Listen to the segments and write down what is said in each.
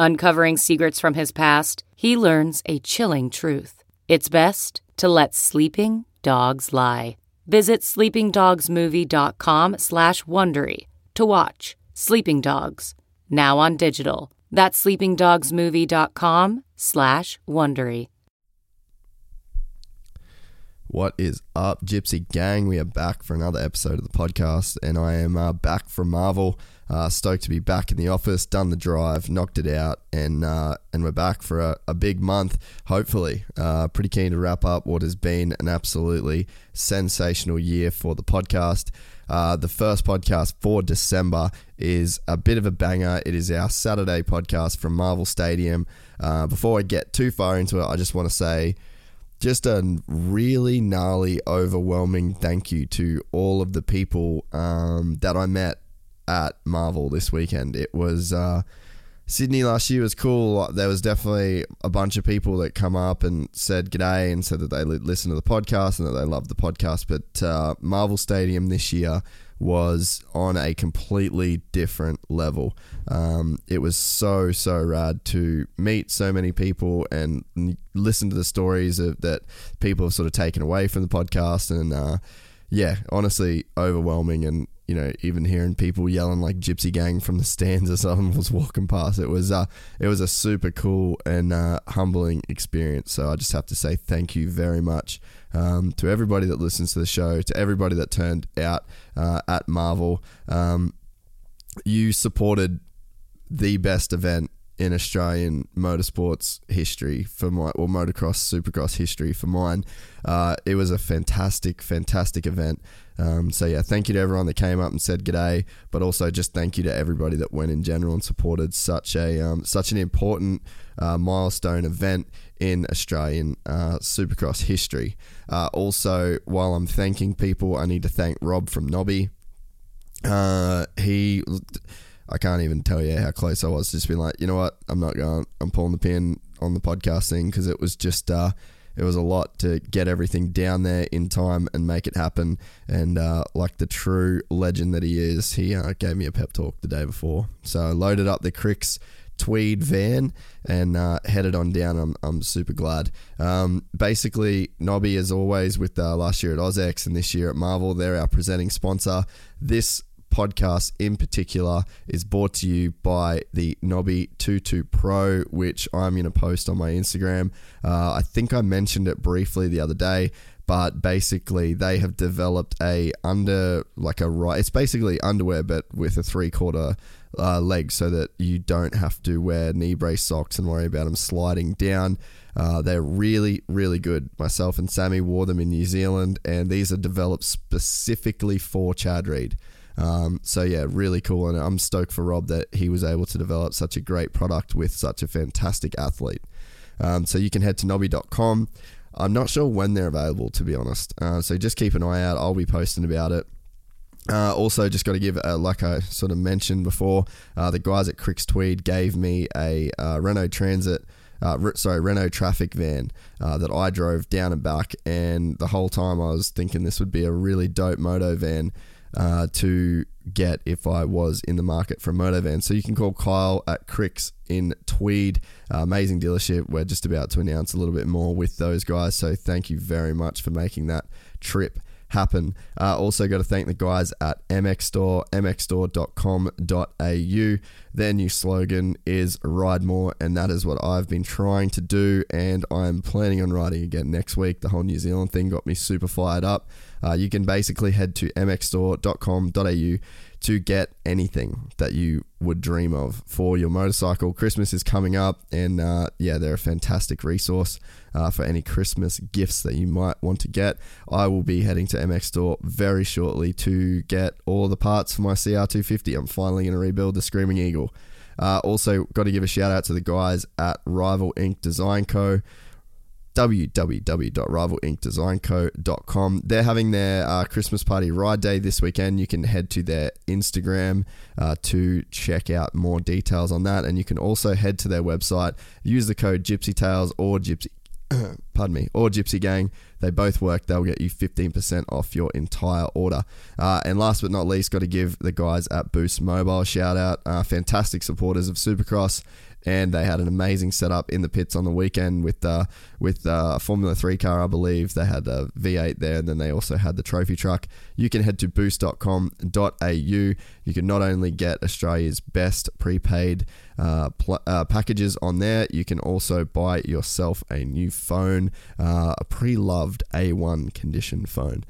Uncovering secrets from his past, he learns a chilling truth. It's best to let sleeping dogs lie. Visit sleepingdogsmovie.com slash Wondery to watch Sleeping Dogs, now on digital. That's sleepingdogsmovie.com slash Wondery. What is up, Gypsy Gang? We are back for another episode of the podcast, and I am uh, back from Marvel. Uh, stoked to be back in the office, done the drive, knocked it out, and uh, and we're back for a, a big month, hopefully. Uh, pretty keen to wrap up what has been an absolutely sensational year for the podcast. Uh, the first podcast for December is a bit of a banger. It is our Saturday podcast from Marvel Stadium. Uh, before I get too far into it, I just want to say just a really gnarly, overwhelming thank you to all of the people um, that I met at Marvel this weekend. It was uh, Sydney last year was cool. There was definitely a bunch of people that come up and said g'day and said that they listen to the podcast and that they love the podcast. But uh, Marvel Stadium this year was on a completely different level. Um, it was so so rad to meet so many people and listen to the stories of, that people have sort of taken away from the podcast and. Uh, yeah, honestly, overwhelming. And you know, even hearing people yelling like "Gypsy Gang" from the stands or something was walking past, it was uh, it was a super cool and uh, humbling experience. So I just have to say thank you very much um, to everybody that listens to the show, to everybody that turned out uh, at Marvel. Um, you supported the best event in Australian motorsports history for my or motocross supercross history for mine. Uh, it was a fantastic, fantastic event. Um, so yeah, thank you to everyone that came up and said g'day, but also just thank you to everybody that went in general and supported such a um, such an important uh, milestone event in Australian uh, supercross history. Uh, also, while I'm thanking people, I need to thank Rob from Knobby. Uh, he I can't even tell you how close I was. Just being like, you know what, I'm not going. I'm pulling the pin on the podcast thing because it was just uh, it was a lot to get everything down there in time and make it happen. And uh, like the true legend that he is, he uh, gave me a pep talk the day before. So I loaded up the Cricks tweed van and uh, headed on down. I'm, I'm super glad. Um, basically, Knobby, as always, with uh, last year at Aus-X and this year at Marvel, they're our presenting sponsor. This podcast in particular is brought to you by the Knobby 22 Pro, which I'm going to post on my Instagram. Uh, I think I mentioned it briefly the other day, but basically they have developed a under like a right. It's basically underwear, but with a three quarter uh, leg, so that you don't have to wear knee brace socks and worry about them sliding down. Uh, they're really, really good. Myself and Sammy wore them in New Zealand, and these are developed specifically for Chad Reed. Um, so yeah, really cool, and I'm stoked for Rob that he was able to develop such a great product with such a fantastic athlete. Um, so you can head to knobby.com. I'm not sure when they're available, to be honest. Uh, so just keep an eye out. I'll be posting about it. Uh, also, just got to give, uh, like I sort of mentioned before, uh, the guys at Cricks Tweed gave me a uh, Renault Transit. Uh, sorry, Renault Trafic van uh, that I drove down and back, and the whole time I was thinking this would be a really dope moto van uh, to get if I was in the market for a motor van. So you can call Kyle at Cricks in Tweed. Uh, amazing dealership. We're just about to announce a little bit more with those guys. So thank you very much for making that trip happen. Uh, also, got to thank the guys at MX Store, mxstore.com.au. Their new slogan is Ride More, and that is what I've been trying to do, and I'm planning on riding again next week. The whole New Zealand thing got me super fired up. Uh, you can basically head to mxstore.com.au to get anything that you would dream of for your motorcycle. Christmas is coming up, and uh, yeah, they're a fantastic resource uh, for any Christmas gifts that you might want to get. I will be heading to MX Store very shortly to get all the parts for my CR250. I'm finally going to rebuild the Screaming Eagle. Uh, also, got to give a shout out to the guys at Rival Ink Design Co www.rivalinkdesignco.com. They're having their uh, Christmas party ride day this weekend. You can head to their Instagram uh, to check out more details on that, and you can also head to their website. Use the code Gypsy Tales or Gypsy. pardon me, or Gypsy Gang. They both work. They'll get you 15% off your entire order. Uh, and last but not least, got to give the guys at Boost Mobile shout out. Uh, fantastic supporters of Supercross and they had an amazing setup in the pits on the weekend with uh, with uh, a Formula Three car, I believe. They had a V8 there, and then they also had the trophy truck. You can head to boost.com.au. You can not only get Australia's best prepaid uh, pl- uh, packages on there, you can also buy yourself a new phone, uh, a pre-loved A1 condition phone.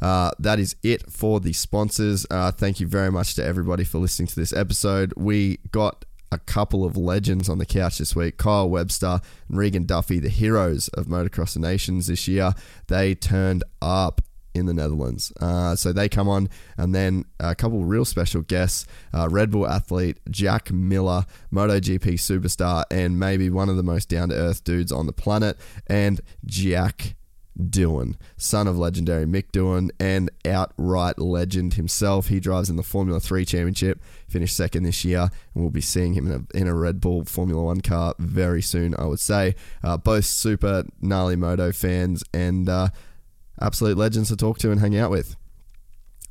Uh, that is it for the sponsors. Uh, thank you very much to everybody for listening to this episode. We got a couple of legends on the couch this week Kyle Webster and Regan Duffy, the heroes of Motocross the Nations this year. They turned up in the Netherlands. Uh, so they come on, and then a couple real special guests uh, Red Bull athlete Jack Miller, MotoGP superstar, and maybe one of the most down to earth dudes on the planet, and Jack Doohan, son of legendary Mick Doohan and outright legend himself. He drives in the Formula 3 Championship, finished second this year, and we'll be seeing him in a, in a Red Bull Formula 1 car very soon, I would say. Uh, both super gnarly moto fans and uh, absolute legends to talk to and hang out with.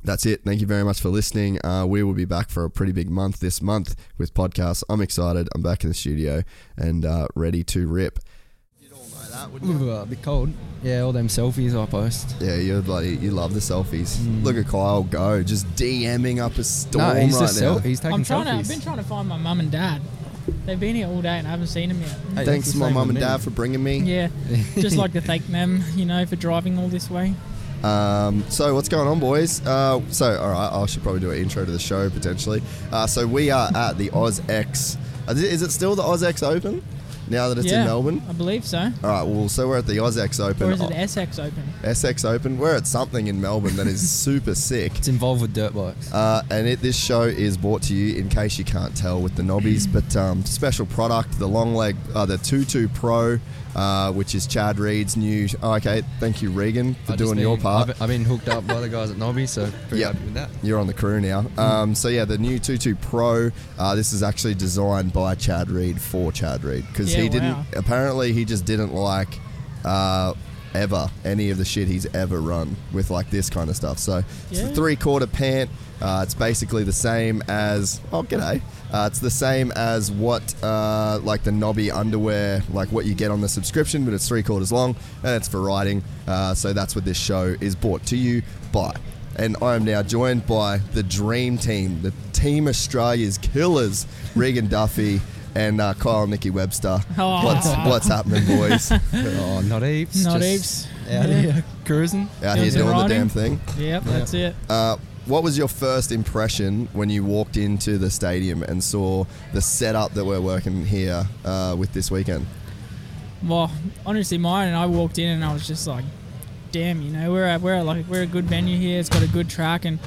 That's it. Thank you very much for listening. Uh, we will be back for a pretty big month this month with podcasts. I'm excited. I'm back in the studio and uh, ready to rip that, wouldn't you? a bit cold. Yeah, all them selfies I post. Yeah, you bloody you love the selfies. Mm. Look at Kyle go, just DMing up a storm no, he's right now. Sel- he's taking I'm trying selfies. to, I've been trying to find my mum and dad. They've been here all day and I haven't seen them yet. Hey, Thanks that's to my mum with and me. dad for bringing me. Yeah, just like to thank them, you know, for driving all this way. Um, so what's going on, boys? Uh, so all right, I should probably do an intro to the show potentially. Uh, so we are at the Aus-X. Is it still the Aus-X Open? Now that it's yeah, in Melbourne. I believe so. All right. Well, so we're at the Aus-X Open. Or is it Oh, SX Open? SX Open. We're at something in Melbourne that is super sick. It's involved with dirt bikes. Uh, and it, this show is brought to you, in case you can't tell, with the knobbies, but um, special product, the long leg, uh, the Tutu Pro, uh, which is Chad Reed's new. Oh, okay, thank you, Regan, for I've just doing your part. I've, I've been hooked up by the guys at Knobby, so pretty Yep. happy with that. You're on the crew now. Um, so yeah, the new Tutu Pro. Uh, this is actually designed by Chad Reed for Chad Reed because Yeah, he didn't. wow. Apparently, he just didn't like uh, ever any of the shit he's ever run with like this kind of stuff. So it's a three quarter pant. Uh, it's basically the same as oh g'day. Uh, it's the same as what uh, like the knobby underwear, like what you get on the subscription, but it's three quarters long and it's for riding. Uh, so that's what this show is brought to you by. And I am now joined by the dream team, the Team Australia's killers, Regan Duffy and uh, Kyle Nicky Webster. Oh. What's what's happening, boys? Oh, not heaps. Not just heaps. Out Yeah. here cruising. Out here Is it doing the damn thing. Yep, that's it. Uh, what was your first impression when you walked into the stadium and saw the setup that we're working here uh, with this weekend? Well, honestly, mine and I walked in and I was just like, damn, you know, we're at, we're at like we're a good venue here. It's got a good track and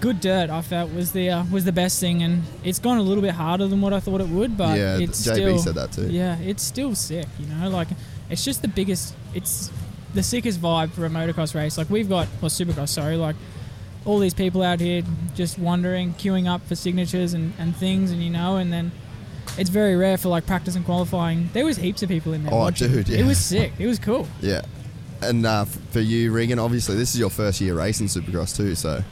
good dirt. I felt was the uh, was the best thing, and it's gone a little bit harder than what I thought it would, but Yeah, it's JB still said that too. Yeah, it's still sick. You know, like it's just the biggest. It's the sickest vibe for a motocross race. Like we've got or supercross, sorry, like. All these people out here just wandering, queuing up for signatures and, and things, and you know, and then it's very rare for like practice and qualifying. There was heaps of people in there. Oh, watching. dude, yeah. It was sick. It was cool. Yeah. And uh, f- for you, Regan, obviously this is your first year racing Supercross too. So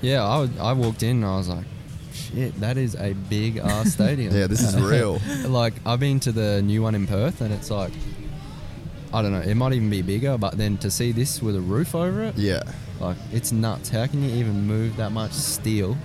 Yeah, I, was- I walked in and I was like, shit, that is a big ass stadium. yeah, this is real. like, I've been to the new one in Perth and it's like, I don't know. It might even be bigger, but then to see this with a roof over it, Yeah. Like it's nuts. How can you even move that much steel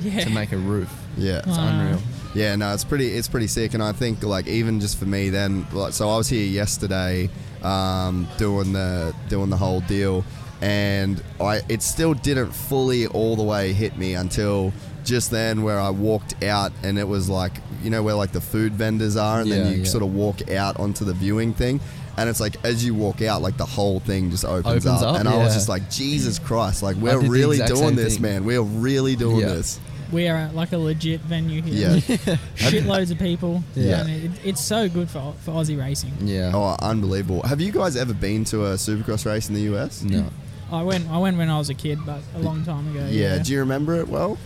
Yeah. to make a roof? Yeah. It's Wow. unreal. Yeah, no, it's pretty it's pretty sick, and I think like even just for me then, like, so I was here yesterday, um, doing the doing the whole deal, and I it still didn't fully all the way hit me until just then where I walked out and it was like you know where like the food vendors are, and Yeah, then you yeah. sort of walk out onto the viewing thing. And it's like as you walk out, like the whole thing just opens, Opens up, up, and I was just like, Jesus Christ! Like we're really doing this, thing. man. We're really doing Yeah. this. we are at like a legit venue here. Yeah. Shitloads of people. Yeah. And it, it's so good for for Aussie racing. Yeah. Oh, unbelievable! Have you guys ever been to a Supercross race in the US? No. I went I went when I was a kid, but a long time ago. Yeah. Yeah. Do you remember it well?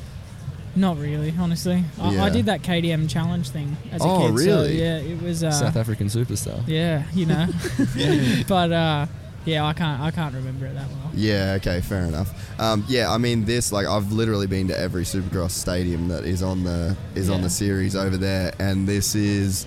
Not really, honestly. I, Yeah. I did that KTM challenge thing as a Oh, kid. So really? yeah, it was. Uh, South African superstar. Yeah, you know. but uh, yeah, I can't I can't remember it that well. Yeah. Okay. Fair enough. Um, yeah. I mean, this like I've literally been to every Supercross stadium that is on the is on Yeah. the series over there, and this is.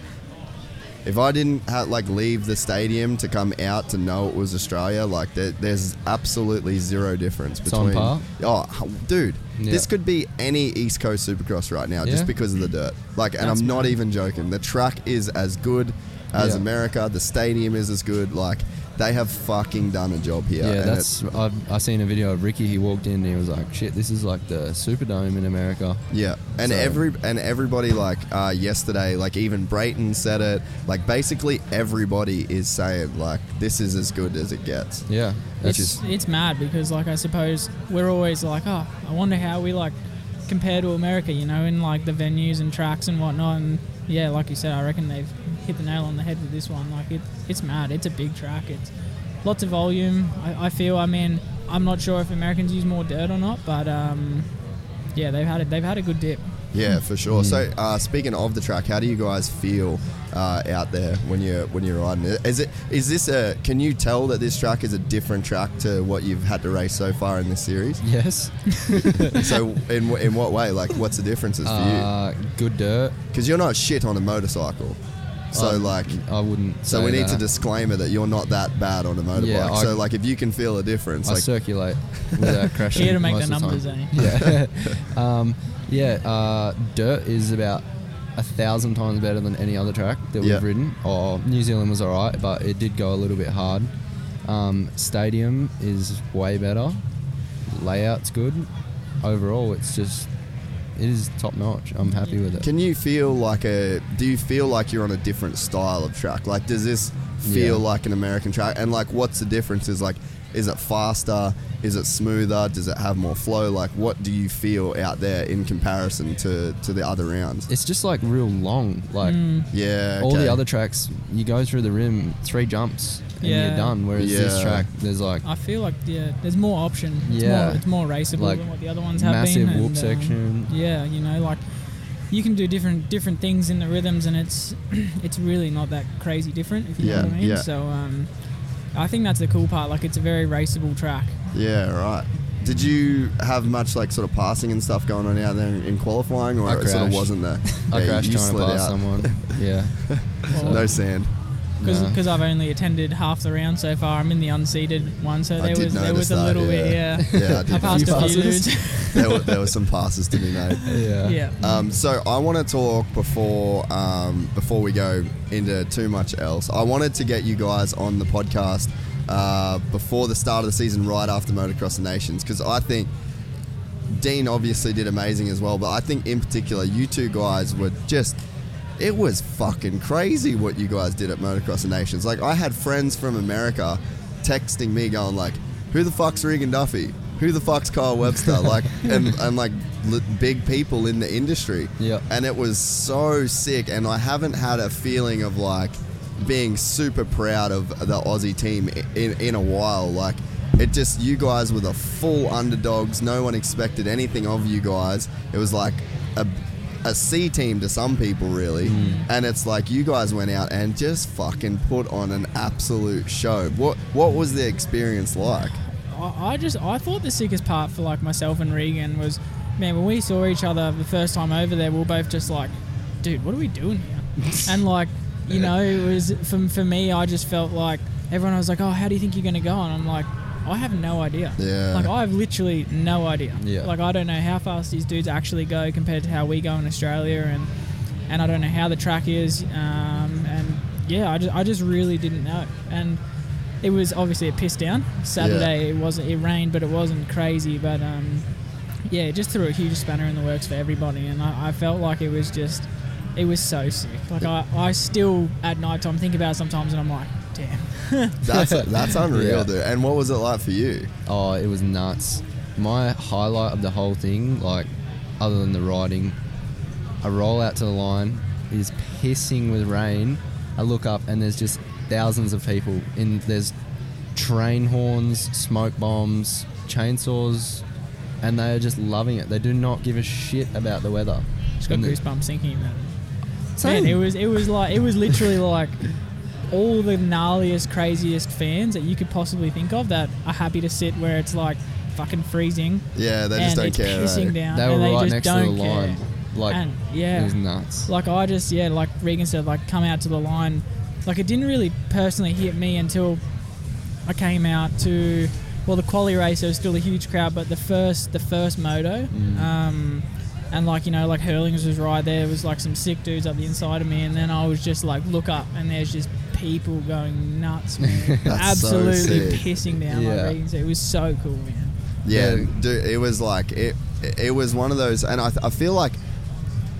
If I didn't ha like leave the stadium to come out to know it was Australia, like there, there's absolutely zero difference It's on between. par? Oh, dude, Yeah. this could be any East Coast Supercross right now, just because of the dirt. Like, and That's I'm not even joking. The track is as good as Yeah. America. The stadium is as good. Like, they have fucking done a job here. Yeah, and that's. I've, I seen a video of Ricky. He walked in and he was like, "Shit, this is like the Superdome in America." Yeah, and So- every and everybody like uh, yesterday, like even Brayton said it. Like basically everybody is saying like this is as good as it gets. Yeah, It's just it's mad because like I suppose we're always like, oh, I wonder how we like compare to America, you know, in like the venues and tracks and whatnot. And yeah, like you said, I reckon they've hit the nail on the head with this one. Like it, it's mad. It's a big track. It's lots of volume. I, I feel. I mean, I'm not sure if Americans use more dirt or not, but um, yeah, they've had it. They've had a good dip. Yeah, for sure. Mm. So uh, speaking of the track, how do you guys feel uh, out there when you're when you're riding? it? Is it is this a? Can you tell that this track is a different track to what you've had to race so far in this series? yes. so in in what way? Like, what's the differences for you? Uh, good dirt. Because you're not shit on a motorcycle. So I- like. I wouldn't. So say we need to disclaimer that you're not that bad on a motorbike. Yeah, I- so like if you can feel a difference, I like circulate without crashing. Here to make most the numbers, time. eh? Yeah. um, yeah. Uh, dirt is about a thousand times better than any other track that we've ridden. Oh, New Zealand was alright, but it did go a little bit hard. Um, stadium is way better. Layout's good. Overall, it's just it is top notch. I'm happy with it. Can you feel like a? Do you feel like you're on a different style of track? Like, does this feel Yeah. like an American track? And like, what's the difference? Is like, is it faster? Is it smoother? Does it have more flow? Like, what do you feel out there in comparison to to the other rounds? it's just like real long. Like Yeah, all the other tracks, you go through the rim, three jumps, and Yeah. you're done. Whereas Yeah. this track, there's like I feel like yeah, there's more option. It's Yeah. more, it's more raceable Like, than what the other ones have massive been. whoop and, um, section. Yeah, you know, like you can do different different things in the rhythms, and it's it's really not that crazy different. If you Yeah, know what I mean. yeah. So um, I think that's the cool part. Like it's a very raceable track. Yeah, right. Did you have much like sort of passing and stuff going on out there in, in qualifying, or I it sort of wasn't there? I Yeah, crashed you trying to pass out. someone. Yeah. No sand. Because Nah. I've only attended half the round so far. I'm in the unseated one, so there did was there was a that, little bit yeah. yeah. Yeah, I did I passed a few that. there, were, there were some passes to be made. Yeah. yeah. Um, so I want to talk before um, before we go into too much else. I wanted to get you guys on the podcast uh, before the start of the season, right after Motocross Nations, because I think Dean obviously did amazing as well. But I think in particular, you two guys were just. It was fucking crazy what you guys did at Motocross of Nations. Like I had friends from America texting me going like, "Who the fuck's Regan Duffy? Who the fuck's Kyle Webster?" Like and and like li- big people in the industry. Yep. And it was so sick. And I haven't had a feeling of like being super proud of the Aussie team i- in in a while. Like it just you guys were the full underdogs. No one expected anything of you guys. It was like a a C team to some people, really. Hmm. And it's like you guys went out and just fucking put on an absolute show. What what was the experience like? I, I just I thought the sickest part for like myself and Regan was, man, when we saw each other the first time over there, we were both just like, dude, what are we doing here? and like, you know, it was for for me, I just felt like everyone was like, "Oh, how do you think you're going to go?" And I'm like, "I have no idea. Yeah. Like I have literally no idea. Yeah. Like I don't know how fast these dudes actually go compared to how we go in Australia, and and I don't know how the track is. Um, and yeah, I just I just really didn't know. And it was obviously it pissed down Saturday. It wasn't it rained, but it wasn't crazy. But um, yeah, it just threw a huge spanner in the works for everybody, and I, I felt like it was just it was so sick. Like I, I still at night time think about it sometimes, and I'm like, damn. That's that's unreal, Yeah. dude. And what was it like for you? Oh, it was nuts. My highlight of the whole thing, like, other than the riding, I roll out to the line, it is pissing with rain. I look up and there's just thousands of people. In there's train horns, smoke bombs, chainsaws, and they are just loving it. They do not give a shit about the weather. Just got And goosebumps thinking about it. Same. Man, it was it was like it was literally like all the gnarliest, craziest fans that you could possibly think of that are happy to sit where it's like fucking freezing Yeah, they just and don't it's care. pissing down, They were and they right just next to don't the care. line. Like, and it was nuts. like I just yeah, like Regan said, like come out to the line. Like it didn't really personally hit me until I came out to well the quali race. There was still a huge crowd, but the first the first moto, Mm. um, and like you know like Herlings was right there. There was like some sick dudes up the inside of me, and then I was just like look up, and there's just people going nuts, man, That's so absolutely pissing down. Yeah. Like Regan said, it was so cool, man. Yeah, Yeah. dude, it was like it. It was one of those, and I, I feel like,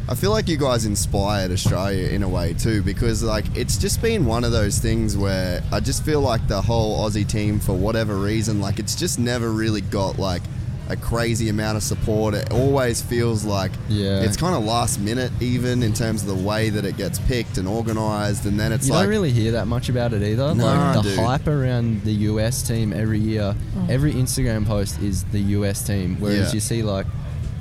I feel like you guys inspired Australia in a way too, because like it's just been one of those things where I just feel like the whole Aussie team, for whatever reason, like it's just never really got like a crazy amount of support. It always feels like Yeah. it's kind of last minute, even in terms of the way that it gets picked and organized, and then it's like You like don't really hear that much about it either. Nah, like the dude. hype around the US team every year, Oh. every Instagram post is the US team, whereas Yeah. you see like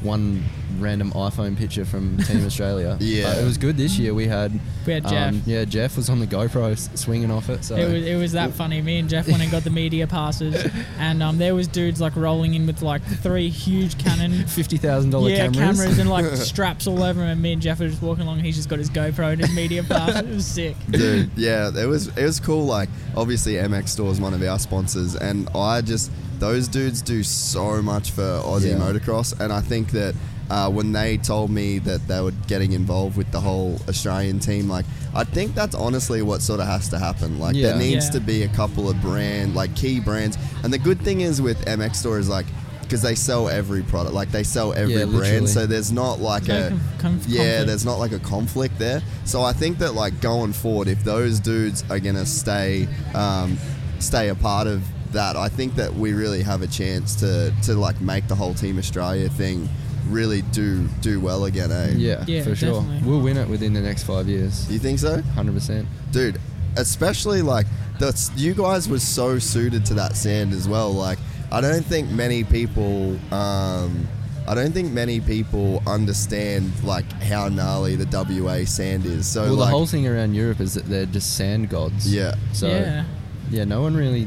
one random iPhone picture from Team Australia. Yeah. But it was good this year. We had um, We had Jeff. yeah, Jeff was on the GoPro swinging off it. So It was, it was that funny. Me and Jeff went and got the media passes, and um, there was dudes like rolling in with like three huge Canon fifty thousand dollar yeah, cameras. and like straps all over him. And me and Jeff were just walking along. And he's just got his GoPro and his media pass. It was sick. dude yeah it was it was cool like obviously mx store is one of our sponsors and i just those dudes do so much for aussie Yeah. motocross and i think that uh, when they told me that they were getting involved with the whole australian team like i think that's honestly what sort of has to happen like Yeah. there needs Yeah. to be a couple of brand like key brands and the good thing is with mx store is like because they sell every product like they sell every Yeah, brand literally. so there's not like No a conf- conf- yeah conflict. there's not like a conflict there. So I think that like going forward, if those dudes are gonna stay, um, stay a part of that, I think that we really have a chance to to like make the whole Team Australia thing really do do well again, eh? yeah, Yeah, for sure. definitely. We'll win it within the next five years. You think so, Hundred percent. dude? Especially like that's you guys were so suited to that sand as well. Like I don't think many people. Um, I don't think many people understand like how gnarly the WA sand is. So Well, like, the whole thing around Europe is that they're just sand gods. yeah, So yeah. yeah, no one really.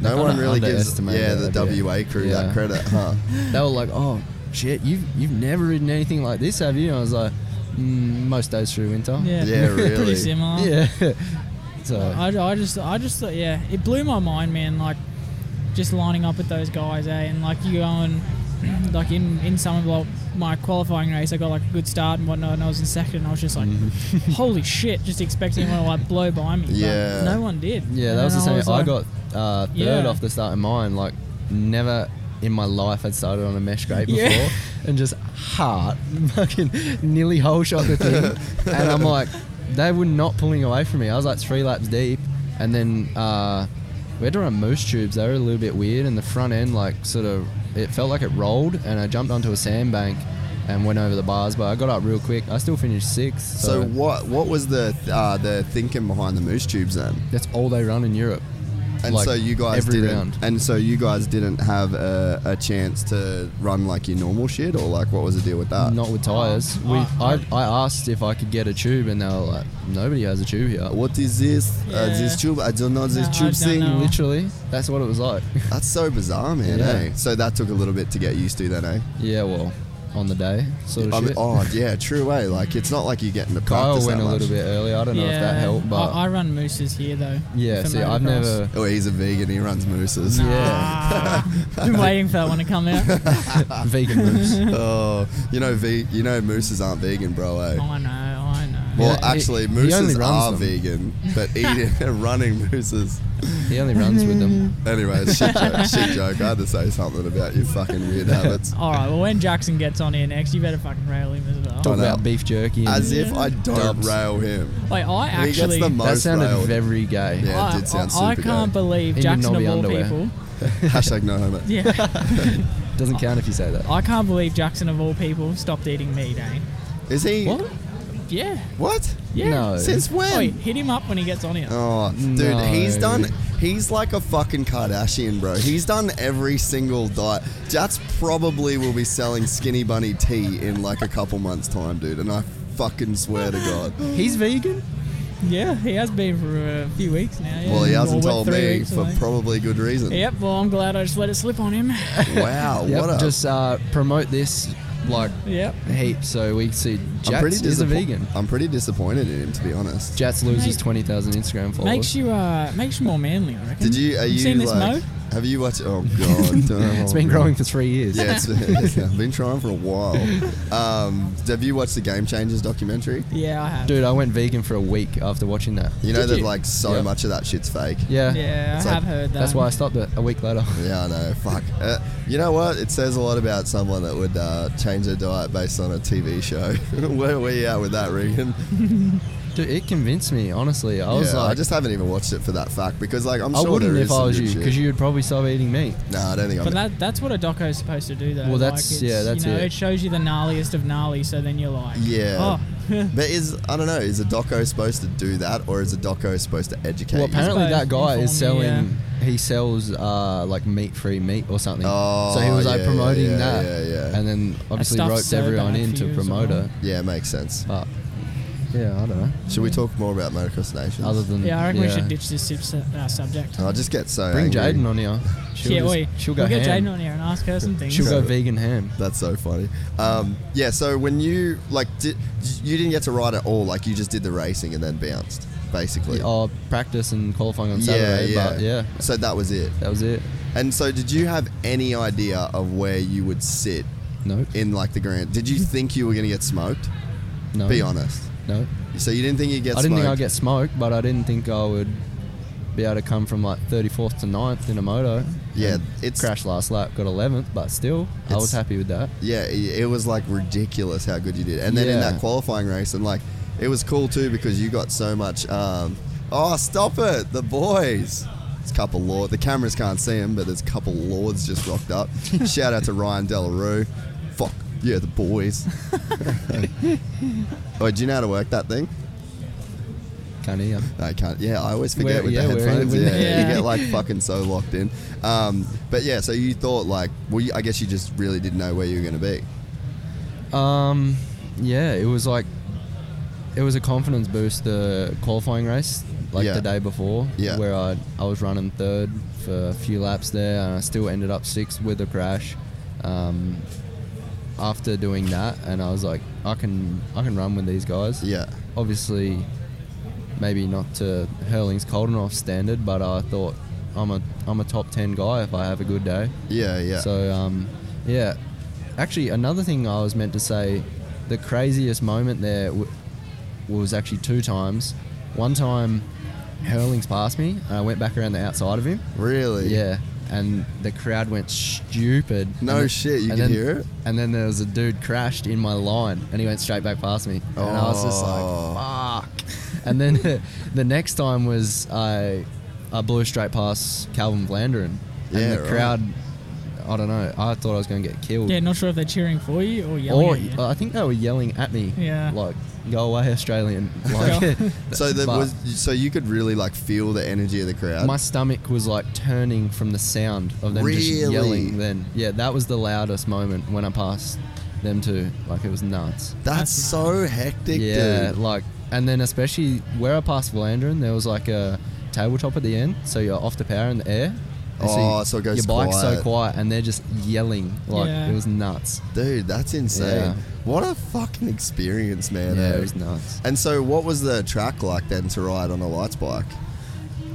No Kinda one really gives underestimated yeah that the. WA crew Yeah. that credit, huh? They were like, "Oh shit, you've you've never ridden anything like this, have you?" And I was like, mm, "Most days through winter." Yeah, Yeah, really. pretty similar. Yeah. so I, I just I just thought yeah, it blew my mind, man. Like just lining up with those guys, eh? And like you going like in in some of like, my qualifying race, I got like a good start and whatnot, and I was in second. And I was just like, holy shit, just expecting everyone to like blow by me. but Yeah. no one did. yeah, that was the then same. I, like- got uh, third Yeah. off the start of mine. Like, never in my life had started on a mesh grate before, Yeah. and just hard, fucking nearly whole shot the thing. and I'm like, they were not pulling away from me. I was like three laps deep, and then uh, we had to run mousse tubes. They were a little bit weird, and the front end like sort of it felt like it rolled, and I jumped onto a sandbank. And went over the bars, but I got up real quick. I still finished sixth. So So, what what was the uh, the thinking behind the mousse tubes then? that's all they run in Europe. And Like, so you guys every didn't, round. and so you guys didn't have a, a chance to run like your normal shit, or like what was the deal with that? Not with tires. We, oh, I, I asked if I could get a tube, and they were like, "Nobody has a tube here." What is this? Uh, this tube? I don't know this No, I tube thing. know. Literally, that's what it was like. That's so bizarre, man. Yeah. Eh? So that took a little bit to get used to, then, eh? yeah, well, on the day, sort of I mean, shit. oh yeah, true way. Like it's not like you're getting to Kyle practice went that a little bit early. I don't know if that helped, but I, I run mooses here though. yeah. for See, I've motocross. never Oh, he's a vegan. He runs mooses. Nah. Been waiting for that one to come out. vegan moose. oh, you know, ve- you know, mooses aren't vegan, bro. Eh? I know, I know. Well, Yeah, he- actually, he only mooses runs are them. vegan, but eating and running mooses. He only runs with them. Anyway, shit joke. Shit joke. I had to say something about your fucking weird habits. All right. Well, when Jackson gets on here next, you better fucking rail him as well. Talk I know. about beef jerky. As if I don't Dubs. rail him. Wait, I he gets actually. the that sounded railed. very gay. Yeah. I, it did sound I, I can't gay. believe In Jackson of knobby all underwear. people. Hashtag no homo. Yeah. Doesn't count if you say that. I can't believe Jackson of all people stopped eating meat, eh? Is he? What? Yeah. What? Yeah. No. Since when? Wait, hit him up when he gets on here. Oh, dude, No. he's done. He's like a fucking Kardashian, bro. He's done every single diet. Jats probably will be selling Skinny Bunny tea in like a couple months' time, dude. And I fucking swear to God. He's vegan. Yeah, he has been for a few weeks now. Yeah. Well, he hasn't Or what, told three me weeks, I for think. probably good reason. Yep. Well, I'm glad I just let it slip on him. Wow, Yep, what a. Just uh, promote this like yep. heaps so we can see I'm Jats pretty is a disappo- vegan. I'm pretty disappointed in him, to be honest. Jats loses Mate, 20,000 Instagram followers. Makes you uh makes you more manly, I reckon. Did you? Are you seen this like? mo? Have you watched? Oh God, it's been growing for three years. Yeah, it's been, I've been trying for a while. Um, have you watched the Game Changers documentary? Yeah, I have. Dude, I went vegan for a week after watching that. You know Did that you? like so Yep. much of that shit's fake. Yeah. Yeah, It's I like- have heard that. That's why I stopped it a week later. Yeah, I know. Fuck. Uh, you know what? It says a lot about someone that would uh, change their diet based on a TV show. Where were you at with that, Regan? Dude, it convinced me, honestly. I was yeah, like, I just haven't even watched it for that fact because, like, I'm I sure wouldn't if I some was you, because you'd probably stop eating meat. Nah, I don't think I'm. But that that's what a doco is supposed to do, though. Well, that's- it's, yeah, that's you know, it. it shows you the gnarliest of gnarly, so then you're like, yeah. oh, But is I don't know. Is a doco supposed to do that, or is a doco supposed to educate? Well, you? apparently that guy is inform me, selling. He sells uh, like meat-free meat or something. Oh, so he was like yeah, promoting yeah, that, yeah, yeah. and then obviously roped so everyone in to promote well. it. Yeah, it makes sense. But yeah, I don't know. Should we talk more about motocross nations? Other than yeah, I reckon we should ditch this sub- uh, subject. I just get so bring angry. Jaden on here. She'll, yeah, just- oi, she'll go we'll get ham. Jaden on here and ask her some things. She'll go vegan ham. That's so funny. Um, yeah. So when you like, did, you didn't get to ride at all. Like you just did the racing and then bounced, basically. Oh, practice and qualifying on Saturday. But yeah, So that was it. that was it. And so, did you have any idea of where you would sit No, in like the grand? Did you think you were going to get smoked? no. Be honest. No, So you didn't think you'd get I didn't think I'd get smoked, but I didn't think I would be able to come from like 34th to 9th in a moto. Yeah, And it's- crashed last lap, got 11th, but still, I It's- was happy with that. Yeah, it it was like ridiculous how good you did. And then in Yeah. that qualifying race, and like it was cool too because you got so much. Um, oh, stop it, the boys! It's a couple lords. The cameras can't see them, but there's a couple lords just rocked up. Shout out to Ryan Delarue. Yeah, the boys. oh, do you know how to work that thing? Can't hear. I can't. Yeah, I always forget Where- with yeah, the where- headphones. when- yeah, Yeah. you get like fucking so locked in. Um, but yeah, so you thought like, well, you, I guess you just really didn't know where you were going to be. Um, yeah, it was like it was a confidence boost. The qualifying race, like Yeah. the day before, Yeah. where I I was running third for a few laps there, and I still ended up sixth with a crash. Um, after doing that, and I was like, I can I can run with these guys. Yeah. Obviously, maybe not to Herlings Coldenhoff standard, but I thought I'm a I'm a top ten guy if I have a good day. Yeah, yeah. So um, yeah, actually another thing I was meant to say, the craziest moment there w- was actually two times. One time, Herlings passed me, and I went back around the outside of him. really? Yeah, and the crowd went stupid. No And shit, you and could then- hear it? And then there was a dude crashed in my line, and he went straight back past me, and I was just Oh. like, "Fuck!" And then the next time was I, I blew straight past Calvin Vlanderen, and Yeah, the right. crowd. I don't know. I thought I was going to get killed. Yeah, not sure if they're cheering for you or yelling or at you. I think they were yelling at me. Yeah. Like, go away, Australian. Like, So that was so you could really like feel the energy of the crowd. my stomach was like turning from the sound of them Really? just yelling. Then, yeah, that was the loudest moment when I passed them two. Like, it was nuts. That's, That's so hectic, dude. yeah, dude. like, and then especially where I passed Vlanderen, there was like a tabletop at the end, so you're off the power in the air. And Oh, so it goes your bike's quiet. so quiet, and they're just yelling like Yeah. it was nuts. Dude, that's insane. Yeah. What a fucking experience, man. Yeah, eh? it was nuts. And so, what was the track like then to ride on a lights bike?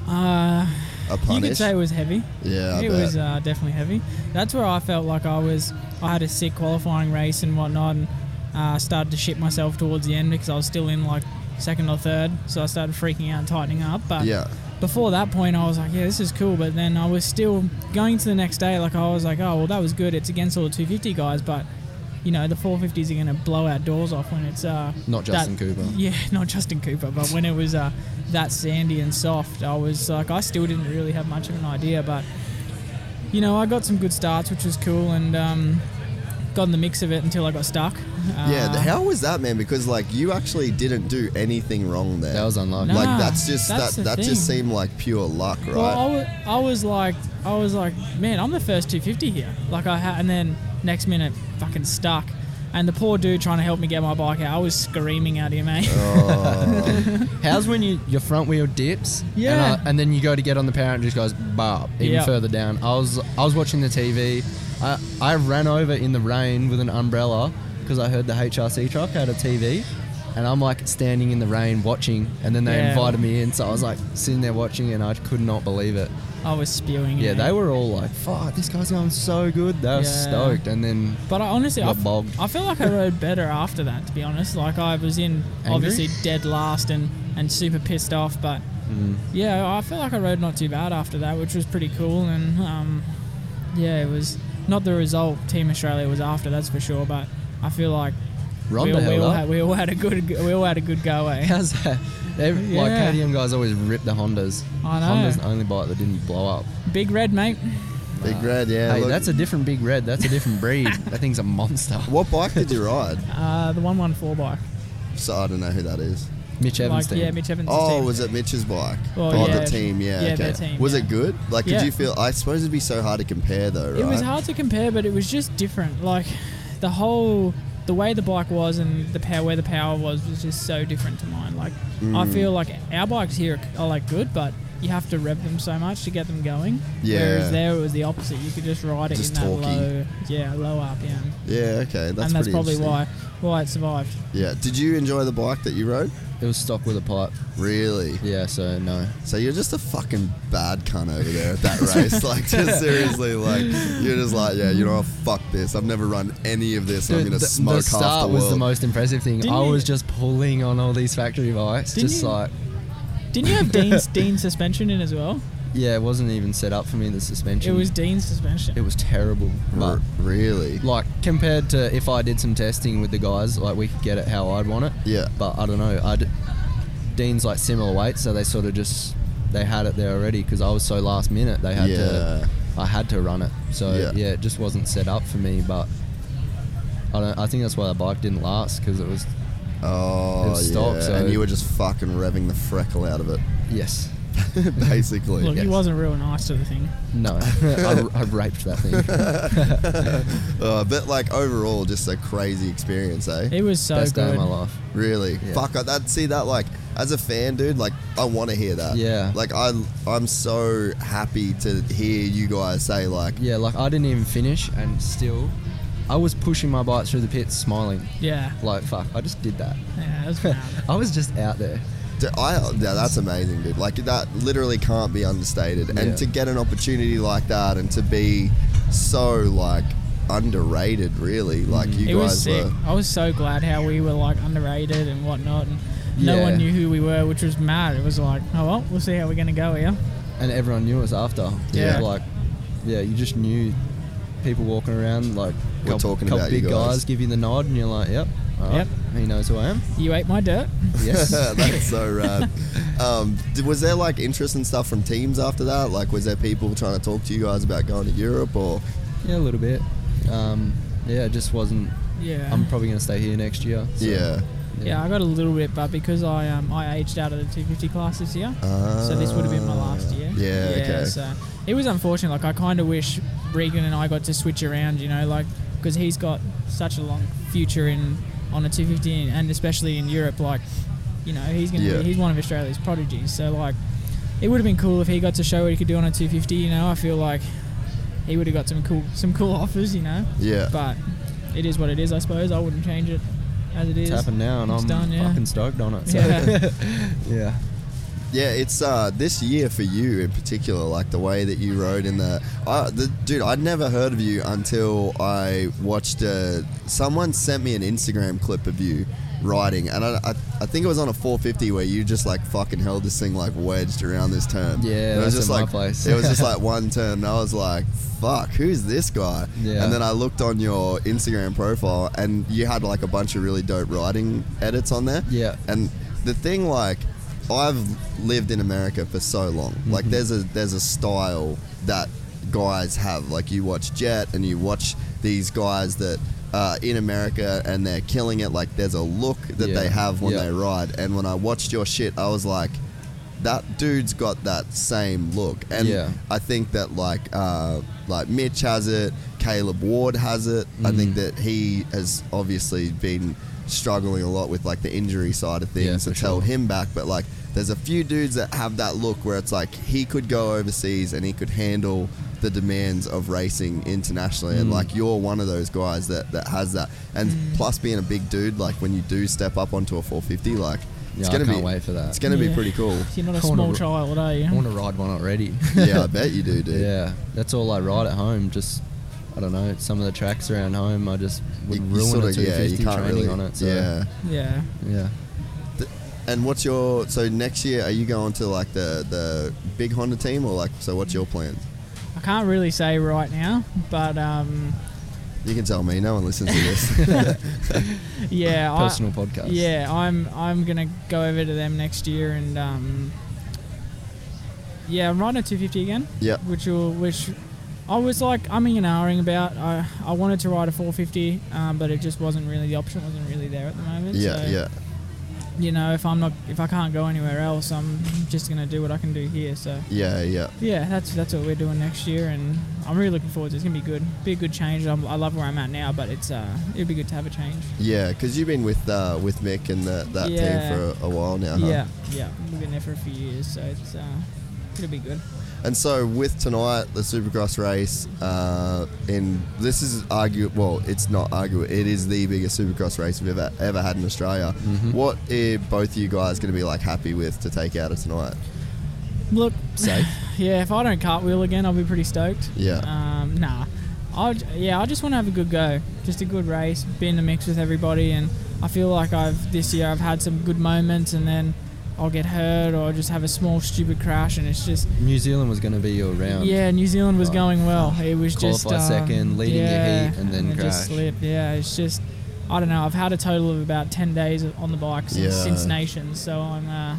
Uh, A you punish? could say it was heavy. yeah, I it bet. was uh, definitely heavy. That's where I felt like I was. I had a sick qualifying race and whatnot, and uh, started to shit myself towards the end because I was still in like second or third. So I started freaking out and tightening up. But yeah, before that point, I was like, yeah, this is cool. But then I was still going to the next day. Like I was like, oh well, that was good. It's against all the 250 guys, but you know the 450s are going to blow our doors off when it's uh, Not Justin that- Cooper. Yeah, not Justin Cooper, but when it was uh, that sandy and soft, I was like, I still didn't really have much of an idea, but you know, I got some good starts, which was cool, and um, got in the mix of it until I got stuck. Uh, yeah. the- How was that, man? Because like you actually didn't do anything wrong there. That was unlucky. No. like that's just that's that the that just seemed like pure luck, right? Well, I was, I was like, I was like, man, I'm the first 250 here. Like I had, and then next minute, fucking stuck. And the poor dude trying to help me get my bike out, I was screaming at him, mate. Oh. How's when you your front wheel dips? Yeah. And, uh, and then you go to get on the power and it just goes bop even Yeah. further down. I was I was watching the TV. I I ran over in the rain with an umbrella because I heard the HRC truck had a TV. And I'm like standing in the rain watching, and then they Yeah. invited me in, so I was like sitting there watching, and I could not believe it. I was spewing. Yeah, it. they were all like, "Fuck, this guy's going so good." They were Yeah. stoked, and then But I honestly, I, got f- bogged. I feel like I rode better after that. To be honest, like I was in Angry? obviously dead last and and super pissed off. But Mm. yeah, I feel like I rode not too bad after that, which was pretty cool. And um, yeah, it was not the result Team Australia was after, that's for sure. But I feel like we, all- we, all had, we all had a good we all had a good go. Eh? How's that? They, Like Yeah. KTM guys always rip the Hondas. I know. Honda's the only bike that didn't blow up. Big red, mate. Big red, yeah. hey, look- that's a different big red. That's a different breed. that thing's a monster. what bike did you ride? Uh, the one one four bike. So I don't know who that is. Mitch Evans Like yeah, Mitch Evans. Oh, team. was it Mitch's bike? Well, oh, yeah. the team, yeah. Yeah, okay. their team, was yeah. it good? Like, did Yeah. you feel? I suppose it'd be so hard to compare, though, right? It was hard to compare, but it was just different. Like the whole, the way the bike was and the power, where the power was, was just so different to mine. Like I Mm. feel like our bikes here are like good, but you have to rev them so much to get them going. Yeah. Whereas there it was the opposite. You could just ride it Just in that talky. low, yeah, low RPM, Yeah, okay, that's and that's probably why why it survived. Yeah. Did you enjoy the bike that you rode? It was stock with a pipe. Really? Yeah, so no. So you're just a fucking bad cunt over there at that race. Like, just seriously, like you're just like, yeah, you know, what, fuck this. I've never run any of this. I'm gonna smoke the half start the was the most impressive thing. Didn't I you- was just pulling on all these factory bikes, Didn't just you- like Didn't you have Dean's Dean's suspension in as well? Yeah, it wasn't even set up for me. The suspension. It was Dean's suspension. it was terrible. But R- really? like compared to if I did some testing with the guys, like we could get it how I'd want it. Yeah. But I don't know. I d- Dean's like similar weight, so they sort of just they had it there already because I was so last minute. They had Yeah. to. I had to run it. So Yeah. yeah. it just wasn't set up for me. But I don't. I think that's why the bike didn't last because it was Oh, It was yeah. so- and you were just fucking revving the freckle out of it, yes. basically. Look, he wasn't real nice to the thing. No, I, I raped that thing. Uh, but like overall, just a crazy experience, eh? It was so Best good. day of my life. Really? Yeah. Fuck, I, that see that like as a fan, dude. Like I want to hear that. Yeah. Like I, I'm so happy to hear you guys say like, Yeah, like I didn't even finish, and still, I was pushing my bike through the pits, smiling. Yeah, Like fuck, I just did that. yeah, it was. I was just out there. D- I yeah, that's amazing, dude. Like that literally can't be understated. Yeah. And to get an opportunity like that, and to be so like underrated, really. Mm-hmm. Like you it guys was sick. were. I was so glad how we were like underrated and whatnot, and no Yeah. one knew who we were, which was mad. It was like, oh well, we'll see how we're gonna go here. and everyone knew us after. Yeah. Like, yeah, you just knew people walking around like We're couple, talking couple about you big guys. guys. give you the nod, and you're like, yep, all right, Yep. he knows who I am. You ate my dirt. Yes. That's so rad. Um, d- was there like interest and stuff from teams after that? Like, was there people trying to talk to you guys about going to Europe or? yeah, a little bit. Um, yeah, it just wasn't. Yeah. I'm probably gonna stay here next year. so, Yeah. yeah, I got a little bit, but because I um I aged out of the 250 class this year, so this would have been my last year. Ah, Yeah, okay. So it was unfortunate. Like I kind of wish Regan and I got to switch around. You know, like because he's got such a long future in on a 250 and especially in Europe. Like, you know, he's gonna Yeah. be, he's one of Australia's prodigies. So like. it would have been cool if he got to show what he could do on a 250. You know, I feel like he would have got some cool some cool offers. You know, Yeah. but it is what it is. I suppose I wouldn't change it as it is. It's happened now, and It's I'm done, yeah. fucking stoked on it. So. Yeah. yeah. Yeah, it's uh, this year for you in particular, like the way that you rode in the, uh, the dude. I'd never heard of you until I watched. Uh, someone sent me an Instagram clip of you riding, and I, I, I think it was on a 450 where you just like fucking held this thing like wedged around this turn. Yeah, it was just like place. it was just like one turn, and I was like, "Fuck, who's this guy?" Yeah. And then I looked on your Instagram profile, and you had like a bunch of really dope riding edits on there. Yeah. And the thing, like, I've lived in America for so long. Like, Mhm. there's a there's a style that guys have. Like, you watch Jet, and you watch these guys that uh, in America, and they're killing it. Like, there's a look that Yeah. they have when Yeah. they ride. And when I watched your shit, I was like, that dude's got that same look. And Yeah. I think that like uh, like Mitch has it, Caleb Ward has it. I think Mm. that he has obviously been struggling a lot with like the injury side of things for to tell sure. him back. But like, there's a few dudes that have that look where it's like he could go overseas and he could handle the demands of racing internationally. And Mm. like, you're one of those guys that that has that. And plus, being a big dude, like when you do step up onto a 450, like. It's Yeah, I gonna can't be wait for that. It's gonna be pretty cool. You're not a I small r- child, are you? I want to ride one already. yeah, I bet you do, dude. Yeah, that's all I ride at home. Just I don't know some of the tracks around home. I just would You- you ruin sorta- a 250 training really, on it. So Yeah. Yeah. yeah. Th- And what's your so next year? Are you going to like the the big Honda team or like so? What's your plans? I can't really say right now, but um, You can tell me. No one listens to this. yeah, Personal I, podcast. Yeah, I'm I'm gonna go over to them next year and um, yeah, I'm riding a 250 again. Yep. Which will which I was like umming and ahhing about. I I wanted to ride a 450, um, but it just wasn't really the option. wasn't really there at the moment. yeah, so, yeah, You know, if I'm not if I can't go anywhere else, I'm just gonna do what I can do here. So. yeah, yeah. Yeah, that's that's what we're doing next year, and I'm really looking forward to it. It's gonna be good, be a good change. I'm, I love where I'm at now, but it's uh, it'd be good to have a change. Yeah, because you've been with uh, with Mick and the, that Yeah. team for a, a while now. Huh? Yeah, yeah, we've been there for a few years, so it's uh, it'll be good. And so with tonight, the Supercross race, uh, in this is argue well, it's not argue, it is the biggest Supercross race we've ever ever had in Australia. Mhm. What are both of you guys going to be like happy with to take out of tonight? Look, Safe. yeah, if I don't cartwheel again, I'll be pretty stoked. Yeah. Um, nah, I yeah, I just want to have a good go, just a good race, be in the mix with everybody, and I feel like I've this year I've had some good moments, and then I'll get hurt or I'll just have a small stupid crash, and it's just New Zealand was going to be your round. Yeah, New Zealand was Oh, going well. It was just Qualify um, second, leading your yeah, heat, and then it just crash. slipped. Yeah, it's just I don't know. I've had a total of about ten days on the bike since, Yeah. since Nations, so I'm uh,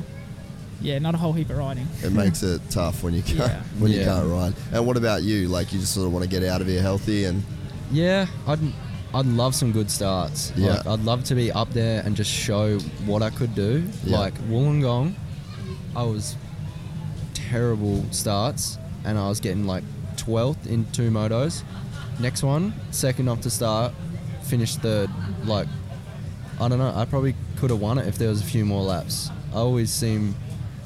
yeah, not a whole heap of riding. It makes it tough when you can't Yeah. when you can't ride. And what about you? Like you just sort of want to get out of here healthy and Yeah, I'd I'd love some good starts. Yeah. Like, I'd love to be up there and just show what I could do. Yeah. Like Wollongong, I was terrible starts and I was getting like 12th in two motos. Next one, second off to start, finished third. Like, I don't know, I probably could have won it if there was a few more laps. I always seem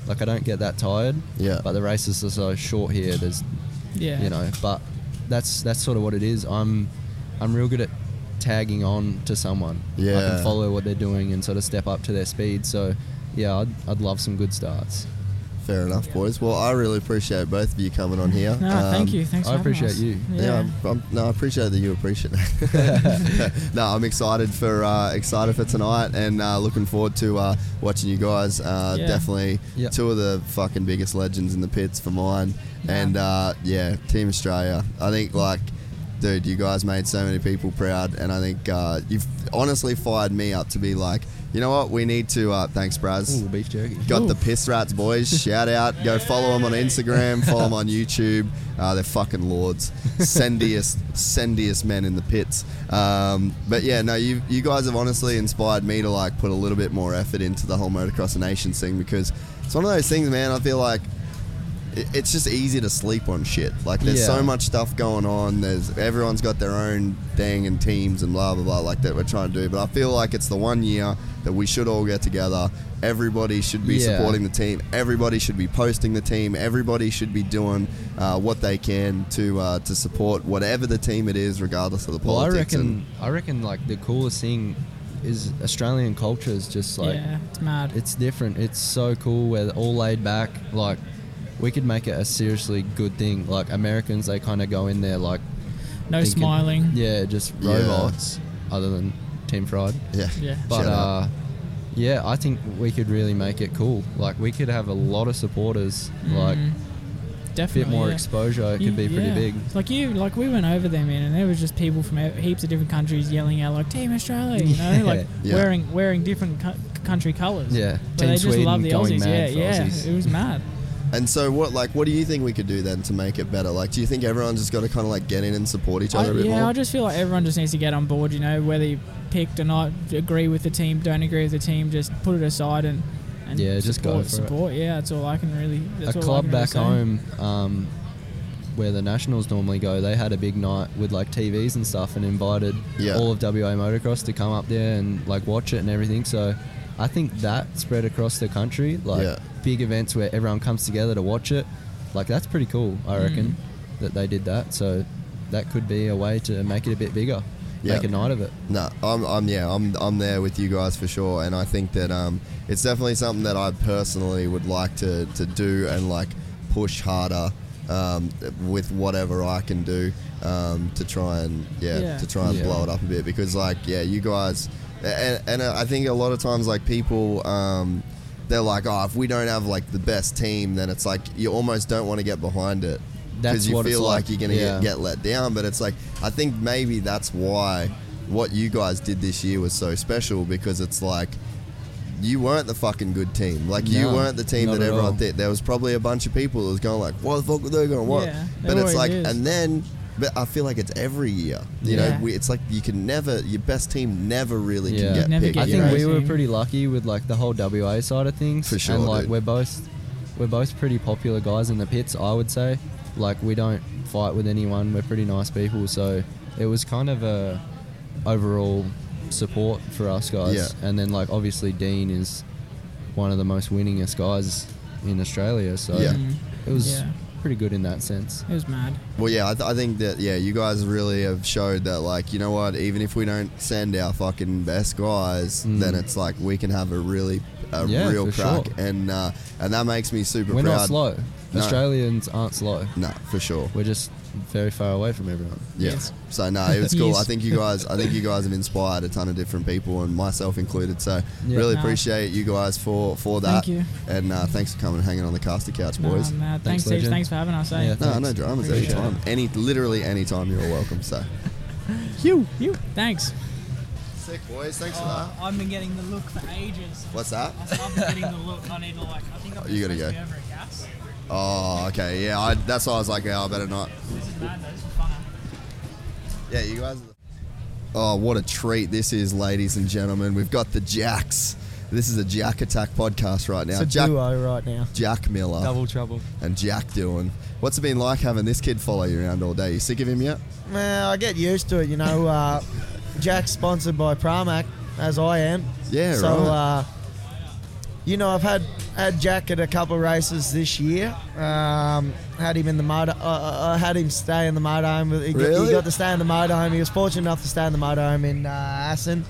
like I don't get that tired. Yeah. But the races are so short here. There's Yeah, you know but that's that's sort of what it is i'm i'm real good at tagging on to someone Yeah. i Yeah. can follow what they're doing and sort of step up to their speed so yeah i'd, I'd love some good starts fair enough, boys. Well, I really appreciate both of you coming on here. No, Um, thank you. Thanks. I for having appreciate us. you. Yeah, I'm, I'm, no, I appreciate that you appreciate that. no, I'm excited for uh, excited for tonight and uh, looking forward to uh, watching you guys. Uh, Yeah. Definitely Yeah. two of the fucking biggest legends in the pits for mine. And uh, yeah, Team Australia. I think like. Dude, you guys made so many people proud, and I think uh, you've honestly fired me up to be like, you know what, we need to. Uh, thanks, Braz. Ooh, beef jerky Got the Piss Rats boys. Shout out. Go follow them on Instagram. Follow them on YouTube. Uh, they're fucking lords. Sendiest, sendiest men in the pits. Um, but yeah, no, you you guys have honestly inspired me to like put a little bit more effort into the whole motocross of nations thing because it's one of those things, man. I feel like it's just easy to sleep on shit. Like there's Yeah. so much stuff going on. There's everyone's got their own thing and teams and blah blah blah like that we're trying to do. But I feel like it's the one year that we should all get together. Everybody should be Yeah. supporting the team. Everybody should be posting the team. Everybody should be doing uh, what they can to uh, to support whatever the team it is, regardless of the Well, I reckon. and- I reckon like the coolest thing is Australian culture is just like yeah, it's mad. it's different. It's so cool. We're all laid back. Like we could make it a seriously good thing. Like Americans, they kind of go in there like no thinking- smiling. Yeah, just Yeah. robots. Other than Team Fried. yeah, Yeah. But Shout out. uh, yeah, I think we could really make it cool. Like we could have a lot of supporters. Like Mm, a definitely bit more yeah. exposure. It You- could be pretty yeah. big. Like you, like we went over there, man, and there was just people from heaps of different countries yelling out like "Team Australia," you know, Yeah. like Yeah. wearing wearing different co- country colours. Yeah, but Team they just Sweden love the going Aussies. mad Yeah, yeah, Aussies. it was mad. And so, what like what do you think we could do then to make it better? Like, do you think everyone's just got to kind of like get in and support each other a bit yeah, more? I just feel like everyone just needs to get on board. You know, whether you picked or not, agree with the team, don't agree with the team, just put it aside and. and Yeah, just go support, for it. support. Yeah, that's all I can really. That's a all I club can really back say. home um, where the Nationals normally go, they had a big night with like TVs and stuff and invited Yeah. all of WA motocross to come up there and like watch it and everything. So I think that spread across the country, like Yeah. big events where everyone comes together to watch it, like that's pretty cool. I Mm. reckon that they did that. So that could be a way to make it a bit bigger, Yeah. make a night of it. No, I'm, I'm yeah, I'm, I'm there with you guys for sure, and I think that um, it's definitely something that I personally would like to, to do and like push harder um, with whatever I can do um, to try and yeah, Yeah. to try and Yeah. blow it up a bit because like yeah, you guys, and, and I think a lot of times like people. Um, they're like, oh, if we don't have like the best team, then it's like you almost don't want to get behind it because you feel like, like, you're gonna yeah. get, get let down. But it's like I think maybe that's why what you guys did this year was so special because it's like you weren't the fucking good team. Like you weren't the team that at everyone all. did. There was probably a bunch of people that was going like, "What the fuck are they going to What?" Yeah, but it's like, is. and then. But I feel like it's every year. You Yeah. know, we, it's like you can never, your best team never really Yeah. can get Never picked. get I think know? we were pretty lucky with like the whole WA side of things. For sure, And like dude. we're both we're both pretty popular guys in the pits, I would say. Like we don't fight with anyone. We're pretty nice people, so it was kind of a overall support for us guys. Yeah. And then like obviously Dean is one of the most winningest guys in Australia, so Yeah. Mm, it was yeah. Pretty good in that sense. It was mad. Well, yeah, I, th- I think that yeah, you guys really have showed that like you know what, even if we don't send our fucking best guys, Mm. then it's like we can have a really a Yeah, real crack, sure. and uh, and that makes me super We're proud. not slow. No. Australians aren't slow. No, for sure. We're just very far away from everyone. Yeah. Yes. So no, it was cool. Yes. I think you guys, I think you guys have inspired a ton of different people, and myself included. So Yeah. really Nah. appreciate you guys for for that. Thank you. And uh, thanks for coming and hanging on the Castor couch, boys. Nah, nah, Thanks, thanks, Steve. Thanks for having us. Eh? Yeah, no, thanks. no dramas. Appreciate Anytime, any literally anytime you're welcome. So You, you. Thanks. sick, boys. Thanks for Oh, that. I've been getting the look for ages. What's that? I've been getting the look. I need to like. I think I'm You gotta supposed to go. be over at gas. Oh, okay. Yeah, I, that's why I was like, oh, I better not. This is mad though. This is fun. Yeah, you guys. Oh, what a treat this is, ladies and gentlemen. We've got the Jacks. This is a Jack Attack podcast right now. It's a Jack, duo right now. Jack Miller Double trouble. and Jack Doohan. What's it been like having this kid follow you around all day? You sick of him yet? Man, I get used to it. You know, uh, Jack's sponsored by Pramac, as I am. Yeah, so, right. uh, you know, I've had had Jack at a couple of races this year. Um, had him in the motor. Uh, I had him stay in the motorhome. He, got, Really? he got to stay in the motorhome. He was fortunate enough to stay in the motorhome in uh, Assen.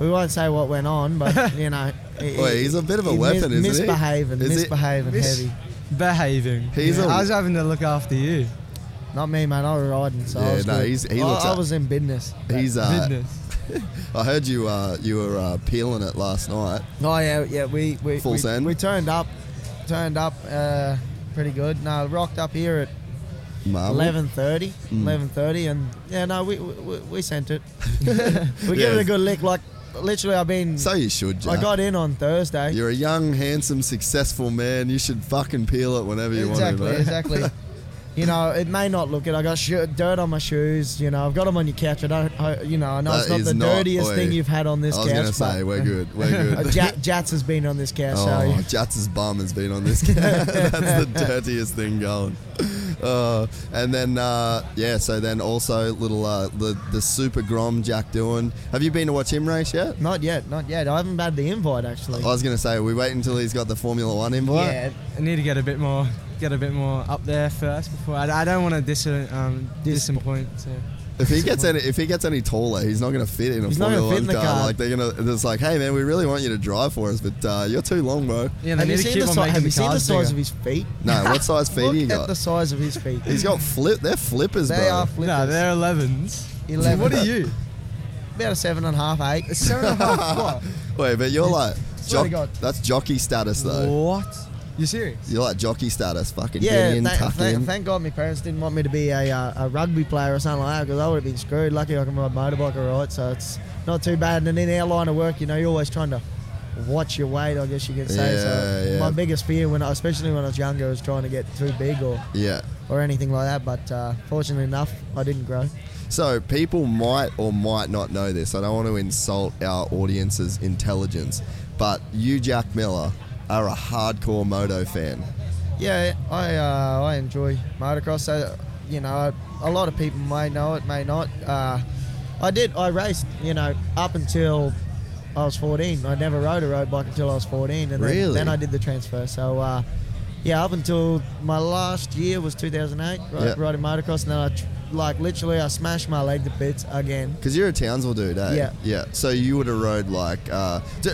We won't say what went on, but you know, he- Well, he's a bit of a he weapon, isn't he? misbehaving, Is he- misbehaving Mis- heavy. behaving. He's a- I was having to look after you. Not me, man. I was riding, so Yeah, I was no, good. he's- he I- looks I, was in business. He's. Uh, Business. I heard you. Uh, you were uh, peeling it last night. Oh yeah, yeah. We we Full we, send? we turned up, turned up uh, pretty good. No, rocked up here at Marvel. eleven thirty. Mm. Eleven thirty, and yeah, no, we we, we sent it. we give it a good lick. Like literally, I've been. So you should. Jack. I got in on Thursday. You're a young, handsome, successful man. You should fucking peel it whenever you exactly, want to. Exactly exactly. You know, it may not look it. I got sho- dirt on my shoes. You know, I've got them on your couch. I don't. I, you know, I know That it's not the not- dirtiest oi. thing you've had on this I was couch. gonna say but- we're good. We're Uh, good. Jat, Jats has been on this couch. Oh, so Jats' bum has been on this. That's the dirtiest thing going. Uh, and then uh, yeah, so then also little uh, the the super grom Jack Doohan. Have you been to watch him race yet? not yet, not yet. I haven't had the invite actually. I was gonna say we wait until he's got the Formula One invite. Yeah, I need to get a bit more, get a bit more up there first before. I, I don't want to dis, um, disappoint. So. If he gets any, if he gets any taller, he's not going to fit in a He's not Formula gonna fit One in the car. car. Like they're gonna, it's like, hey man, we really want you to drive for us, but uh, you're too long, bro. Yeah, they have you need to seen keep the, on si- making have the you seen the size bigger. of his feet? No, what size feet Look he at got? the size of his feet. He's got flip. They're flippers, They bro. are flippers. No, they're 11s. 11. What are you? about a seven and a half, eight. Seven and a half. What? Wait, but you're like, Swear to jock, God. that's jockey status though. What? You serious? You're like jockey status, fucking Yeah, get in, thank, tuck thank, in. thank God my parents didn't want me to be a, uh, a rugby player or something like that because I would have been screwed. Lucky I can ride a motorbike all right, so it's not too bad. And in our line of work, you know, you're always trying to watch your weight, I guess you could say. so Yeah, yeah. my biggest fear, when I, especially when I was younger, was trying to get too big or, yeah. or anything like that. But uh, fortunately enough, I didn't grow. So people might or might not know this. I don't want to insult our audience's intelligence, but you, Jack Miller, are a hardcore moto fan. Yeah, I uh, I enjoy motocross. So, you know, a lot of people may know it, may not. Uh, I did. I raced. You know, up until I was 14. I never rode a road bike until I was 14, and Really? then, then I did the transfer. So, uh, yeah, up until my last year was 2008, ri- Yeah. riding motocross, and then I, tr- like, literally, I smashed my leg to bits again. Because you're a Townsville dude, eh? Yeah. Yeah. So you would have rode like, uh, d-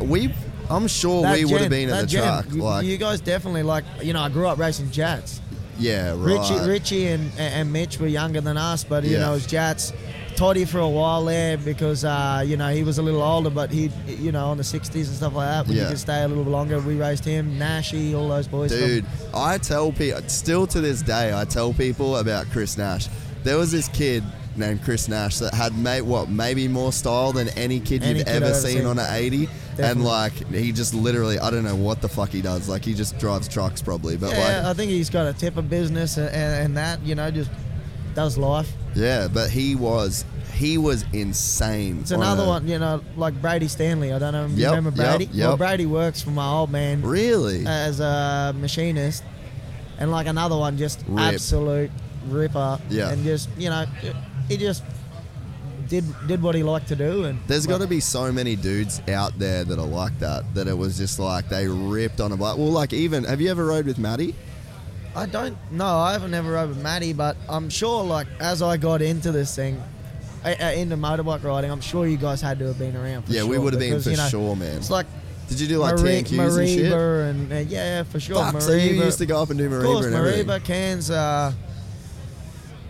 we. I'm sure That we would have been at that the gen, track. You, like, you guys definitely like. You know, I grew up racing Jats. yeah, right. Richie, Richie and, and Mitch were younger than us, but you Yeah. know, it was Jats. Toddy for a while there because uh, you know he was a little older, but he, you know, on the '60s and stuff like that. We Yeah. could stay a little longer, we raced him, Nashy, all those boys. from- Dude, I tell people, still to this day, I tell people about Chris Nash. There was this kid named Chris Nash that had made what maybe more style than any kid Any you've kid ever ever seen, seen. on an 80 and like he just literally I don't know what the fuck he does like he just drives trucks probably but yeah, like I think he's got a tip of business and, and, that, you know, just does life. yeah but he was he was insane It's on another a- one, you know, like Brady Stanley. I don't know if you Yep, remember yep, Brady. yep. Well, Brady works for my old man really as a machinist, and like another one, just Rip. absolute ripper. Yeah. and just you know, he just did did what he liked to do, and There's got to be so many dudes out there that are like that. That it was just like they ripped on a bike. Well, like even have you ever rode with Maddie? I don't know. I haven't ever rode with Maddie, but I'm sure like as I got into this thing, into motorbike riding, I'm sure you guys had to have been around. For yeah, we would have been for you know, sure, man. It's like Did you do like Mari- TNQs and shit? And, uh, yeah, for sure. Fuck, so you used to go up and do Of course, Mareeba and everything. Mareeba, Cairns, uh,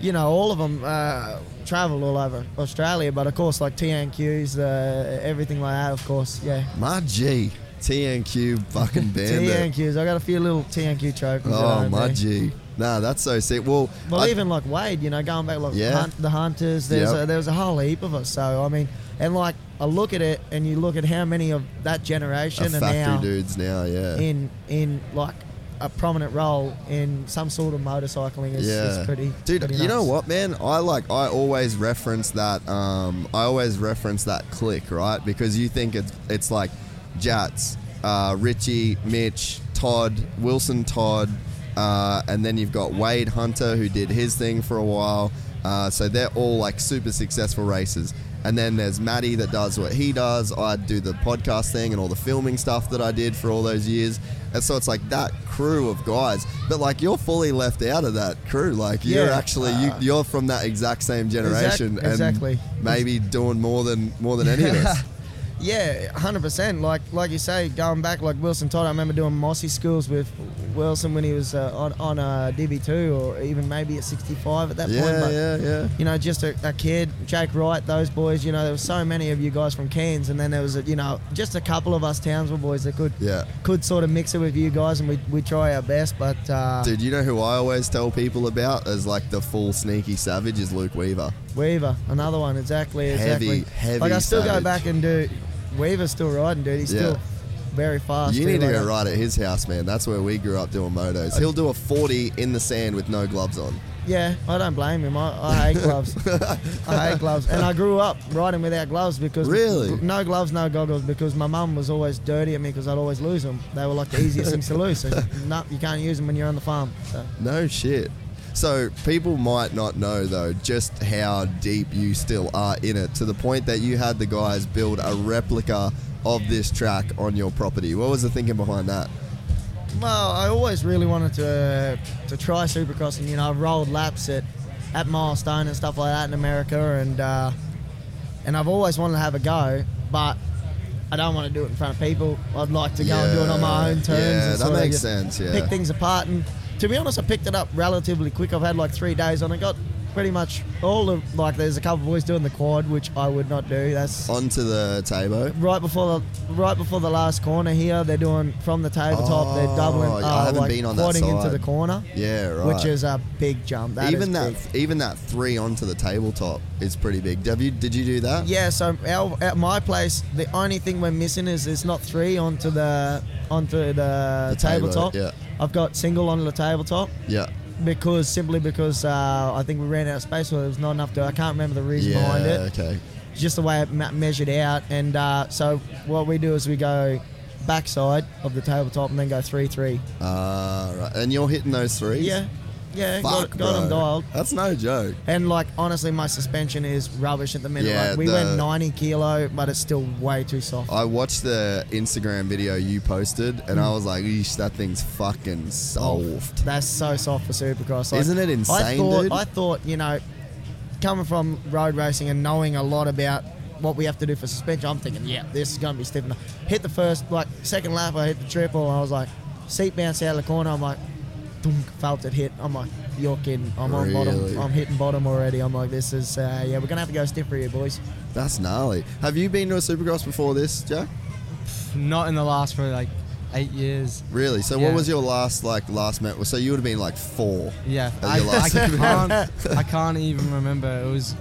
you know, all of them uh, travel all over Australia, but of course, like TNQs, uh, everything like that, of course, yeah. My G, TNQ fucking bandit. TNQs, I got a few little TNQ trophies. oh my. G. Nah, that's so sick. Well, Well, I- even like Wade, you know, going back like Yeah. hunt, the hunters, there's Yep. a, there's a whole heap of us. So I mean, and like I look at it, and you look at how many of that a generation are factory now dudes now, yeah. in in like a prominent role in some sort of motorcycling. Is, yeah, is pretty. dude. pretty you know what, man? I like. I always reference that. Um, I always reference that click, right? Because you think it's it's like Jats, uh, Richie, Mitch, Todd, Wilson, Todd, uh, and then you've got Wade Hunter who did his thing for a while. Uh, so they're all like super successful races. And then there's Matty that does what he does. I do the podcast thing and all the filming stuff that I did for all those years. And so it's like that crew of guys. But like you're fully left out of that crew. Like you're Yeah, actually you, uh, you're from that exact same generation and exactly. maybe doing more than more than any of us. Yeah, hundred percent. Like like you say, going back like Wilson Todd. I remember doing Mossy schools with Wilson when he was uh, on on a DB two or even maybe at sixty five at that point. Yeah, But yeah, yeah. you know, just a, a kid, Jake Wright, those boys. You know, there was so many of you guys from Cairns, and then there was a, you know just a couple of us Townsville boys that could Yeah. could sort of mix it with you guys, and we we try our best. But uh, Dude, you know who I always tell people about as like the full sneaky savage is Luke Weaver. Weaver, another one, exactly, Heavy, exactly. heavy Like I still savage. go back and do. Weaver's still riding, dude. He's Yeah. still very fast. You too, need to like go that. right at his house, man. That's where we grew up doing motos. He'll do a 40 in the sand with no gloves on. Yeah, I don't blame him. I, I hate gloves. I hate gloves, and I grew up riding without gloves because Really? no gloves, no goggles. Because my mum was always dirty at me because I'd always lose them. They were like the easiest things to lose. So no, you can't use them when you're on the farm. So. No shit. So people might not know though just how deep you still are in it to the point that you had the guys build a replica of this track on your property. What was the thinking behind that? Well, I always really wanted to to try Supercross, and you know, I've rolled laps at at Milestone and stuff like that in America, and uh, and I've always wanted to have a go, but I don't want to do it in front of people. I'd like to go and do it on my own terms. Yeah, that makes sense. Yeah. Pick things apart, and to be honest, I picked it up relatively quick. I've had like three days on it. Got pretty much all of like. There's a couple of boys doing the quad, which I would not do. That's Onto the table. right before the right before the last corner here. They're doing from the tabletop. they're Oh, doubling. I uh, haven't like been on that quadding into the corner, Yeah, right. which is a big jump. That even that big. even that three onto the tabletop is pretty big. Have you did you do that? Yeah, so our, at my place, the only thing we're missing is it's not three onto the onto the, The table, tabletop. yeah. I've got single onto the tabletop Yeah. Because simply because uh, I think we ran out of space, or there was not enough to. I can't remember the reason Yeah. behind it. Okay. Just the way it me- measured out, and uh, so what we do is we go backside of the tabletop and then go three three. Uh, right. And you're hitting those threes. Yeah, yeah, Fuck, got, got them bro. dialed. That's no joke. And like honestly, my suspension is rubbish at the minute. Yeah, like, we the- went 90 kilo, but it's still way too soft. I watched the Instagram video you posted, and. I mm. was like, "Eesh, that thing's fucking soft." Oh, that's so soft for Supercross. Isn't it I insane, thought, dude? I thought, you know, coming from road racing and knowing a lot about what we have to do for suspension, I'm thinking, yeah, this is going to be stiff enough. Hit the first, like, second lap, I hit the triple, and I was like, seat bounce out of the corner. I'm like, dunk, felt it hit. I'm like, you're kidding. I'm on Really? bottom. I'm hitting bottom already. I'm like, this is, uh, yeah, we're going to have to go stiff for you, boys. That's gnarly. Have you been to a Supercross before this, Jack? Not in the last probably like eight years. Really? So, Yeah. what was your last like last met? So you would have been like four. Yeah, At I, your last I event. can't. I can't even remember. It was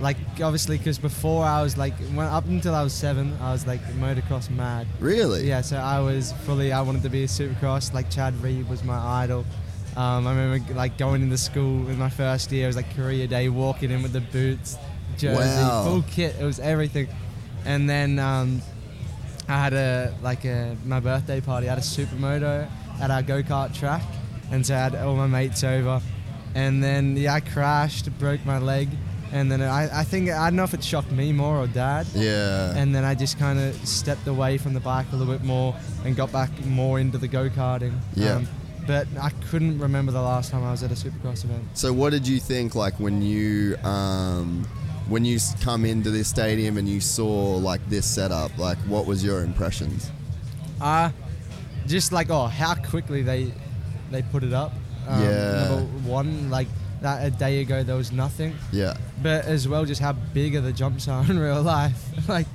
like obviously because before I was like when, up until I was seven, I was like motocross mad. Really? Yeah, so I was fully. I wanted to be a supercross. Like Chad Reed was my idol. Um, I remember like going into school in my first year. It was like career day, walking in with the boots, jersey, Wow. full kit. It was everything. And then um, I had a like a my birthday party. I had a supermoto at our go kart track, and so I had all my mates over. And then yeah, I crashed, broke my leg, and then I, I think I don't know if it shocked me more or dad. Yeah. And then I just kind of stepped away from the bike a little bit more and got back more into the go karting. Yeah. but I couldn't remember the last time I was at a supercross event. So what did you think like when you um, when you come into this stadium and you saw like this setup? Like what was your impressions? Uh, just like oh, how quickly they they put it up. Um, Yeah. Number one, like that a day ago there was nothing, Yeah. but as well just how bigger the jumps are in real life. like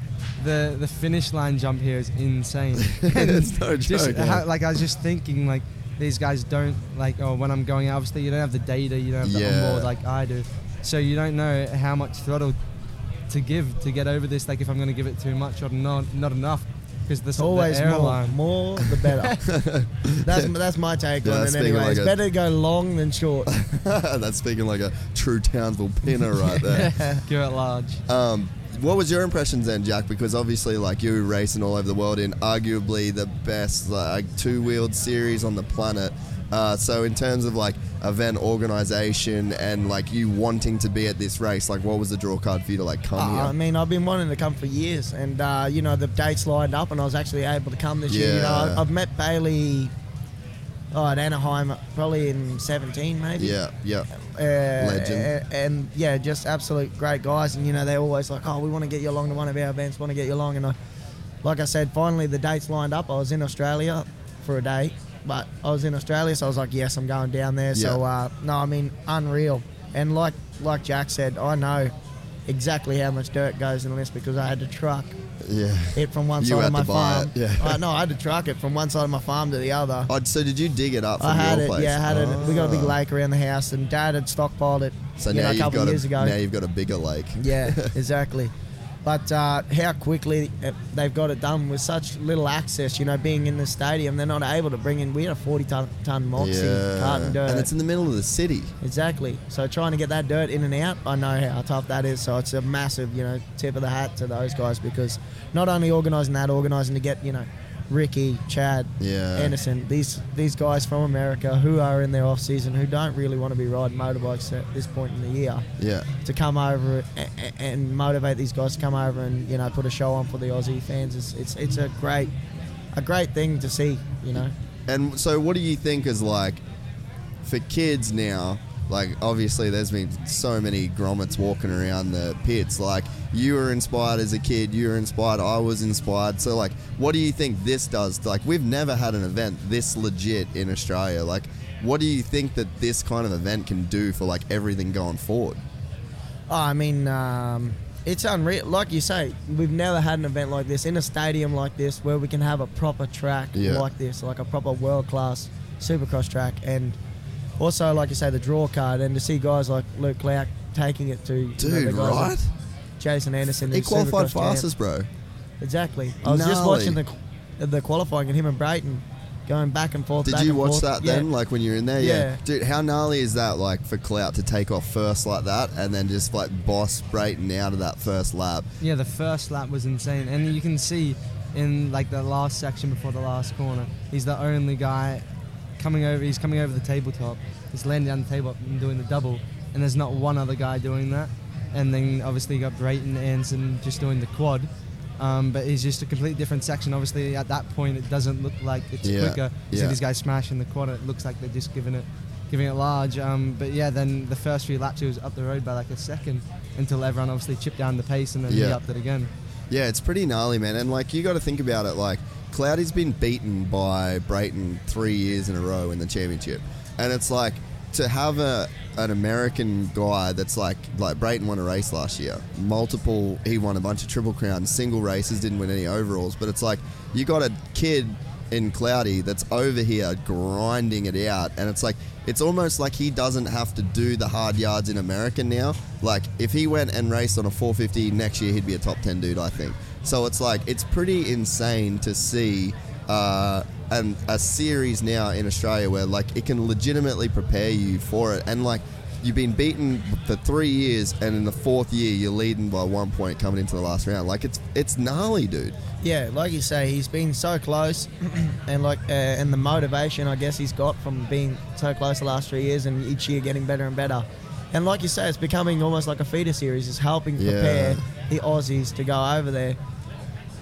the the finish line jump here is insane. it's no just joke. how, like I was just thinking like these guys don't like oh when I'm going obviously you don't have the data you don't have the Yeah. onboard like I do so you don't know how much throttle to give to get over this like if I'm going to give it too much or not not enough because the, It's the always more, more the better. that's that's my take Yeah, on it speaking anyway. like it's a- better to go long than short. That's speaking like a true Townsville pinner right there. give it large Um, what was your impressions then, Jack? Because obviously, like you were racing all over the world in arguably the best like two-wheeled series on the planet. Uh, so, in terms of like event organization and like you wanting to be at this race, like what was the draw card for you to like come Uh, I mean, I've been wanting to come for years, and uh, you know the dates lined up, and I was actually able to come this year. You know, I've met Bailey. Oh, at Anaheim, probably in 17, maybe. Yeah, yeah, Uh, Legend. a- And, yeah, just absolute great guys. And you know, they're always like, "Oh, we want to get you along to one of our events. Want to get you along." And I, like I said, finally the dates lined up. I was in Australia for a day, but I was in Australia, so I was like, "Yes, I'm going down there." So uh, no, I mean, unreal. And like like Jack said, I know exactly how much dirt goes in this because I had to truck yeah. it from one You side of my to buy farm. it, yeah. Uh, no, I had to truck it from one side of my farm to the other. Oh, so did you dig it up from I had your it, place? yeah, I had it. We got a big Oh. lake around the house, and Dad had stockpiled it. So now know, a couple of years a, ago. now you've got a bigger lake. Yeah, exactly. But uh, how quickly uh, they've got it done with such little access, you know, being in the stadium, they're not able to bring in. We had a 40 ton, ton Moxy carton dirt. and it's in the middle of the city. Exactly. So trying to get that dirt in and out, I know how tough that is. So it's a massive, you know, tip of the hat to those guys because not only organising that, organising to get, you know, Ricky, Chad, Yeah. Anderson, these these guys from America who are in their off season who don't really want to be riding motorbikes at this point in the year Yeah, to come over a- a- and motivate these guys to come over and you know put a show on for the Aussie fans. It's it's, it's a great a great thing to see. You know. and so what do you think is like for kids now? Like obviously, there's been so many grommets walking around the pits. Like you were inspired as a kid, you were inspired. I was inspired. So like, what do you think this does? Like we've never had an event this legit in Australia. Like, what do you think that this kind of event can do for like everything going forward? Oh, I mean, um, it's unreal. Like you say, we've never had an event like this in a stadium like this where we can have a proper track Yeah. like this, like a proper world class supercross track. And also, like you say, the draw card and to see guys like Luke Clout taking it to you know, the Dude, like right? Jason Anderson. He qualified Supercross champ. fastest, bro. Exactly. I was just watching the the qualifying and him and Brayton going back and forth. Did you watch forth. that Yeah. then? Like when you were in there? Yeah. Dude, how gnarly is that like for Clout to take off first like that and then just like boss Brayton out of that first lap? Yeah, the first lap was insane, and you can see in like the last section before the last corner, he's the only guy coming over. He's coming over the tabletop. He's landing down the tabletop and doing the double, and there's not one other guy doing that. And then obviously you got Brayton and Anson just doing the quad. Um, but he's just a completely different section. Obviously, at that point, it doesn't look like it's Yeah, quicker. You see these guys smashing the quad. It looks like they're just giving it, giving it large. Um, but yeah, then the first few laps, he was up the road by like a second until everyone obviously chipped down the pace and then he Yeah. upped it again. Yeah, it's pretty gnarly, man. And like you got to think about it. Like Cloudy's been beaten by Brayton three years in a row in the championship, and it's like to have a an American guy that's like like Brayton won a race last year, multiple. He won a bunch of triple crowns, single races, didn't win any overalls. But it's like you got a kid in Cloudy that's over here grinding it out, and it's like it's almost like he doesn't have to do the hard yards in America now. Like if he went and raced on a 450 next year, he'd be a top 10 dude, I think. So it's like it's pretty insane to see uh, and a series now in Australia where like it can legitimately prepare you for it, and like. You've been beaten for three years, and in the fourth year, you're leading by one point coming into the last round. Like it's it's gnarly, dude. Yeah, like you say, he's been so close, and like, uh, and the motivation I guess he's got from being so close the last three years, and each year getting better and better. And like you say, it's becoming almost like a feeder series. It's helping Yeah. prepare the Aussies to go over there,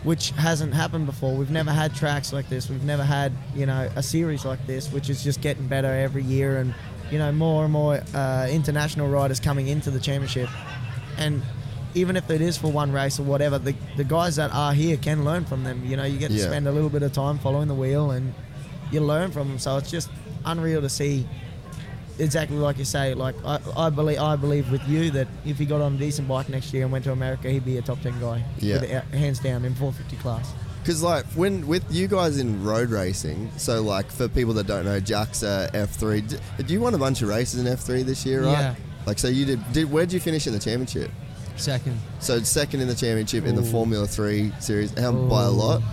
which hasn't happened before. We've never had tracks like this. We've never had you know a series like this, which is just getting better every year, and you know more and more uh, international riders coming into the championship, and even if it is for one race or whatever, the, the guys that are here can learn from them. You know, you get to Yeah. spend a little bit of time following the wheel and you learn from them. So it's just unreal to see exactly like you say. Like I, I believe I believe with you that if he got on a decent bike next year and went to America, he'd be a top ten guy. Yeah. Without- hands down in 450 class. Because like when with you guys in road racing, so like for people that don't know, Jack's uh, F3. D- Did you won a bunch of races in F3 this year, right? Yeah. Like so you did. Did where'd you finish in the championship? Second. So second in the championship in the Formula Three series. How by a lot?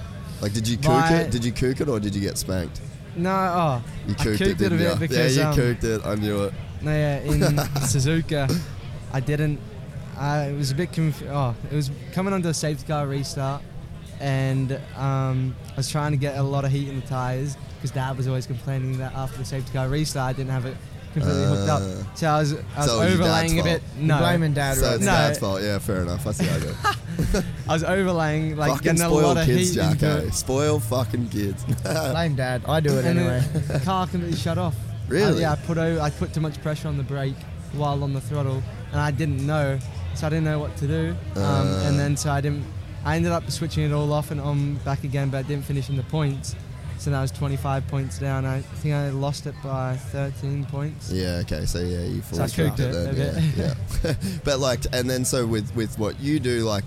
Like did you cook it? Did you cook it or did you get spanked? No, oh, You I kooked cooked it, it, a bit ya? because yeah, you um, kooked it. I knew it. No, yeah, in Suzuka, I didn't. I it was a bit conf- Oh, it was coming onto a safety car restart, and um, I was trying to get a lot of heat in the tires because Dad was always complaining that after the safety car restart, I didn't have it completely hooked Uh, up. So I was, I was so it was your dad's overlaying a bit. fault? No, You're blaming dad so right it's No. dad's fault. Yeah, fair enough. I see how it goes. I was overlaying, like fucking getting a spoiled lot of kids, heat Jack. into eh? it. Spoil fucking kids. Blame dad. I do it and anyway. then the car completely shut off. Really? I, yeah, I put over, I put too much pressure on the brake while on the throttle, and I didn't know, so I didn't know what to do. Um, Uh. and then so I didn't. I ended up switching it all off and on back again, but I didn't finish in the points. So now I was 25 points down. I think I lost it by 13 points. Yeah. Okay. So yeah, you So I cooked it it then. a Yeah. yeah. but like, and then so with with what you do, like,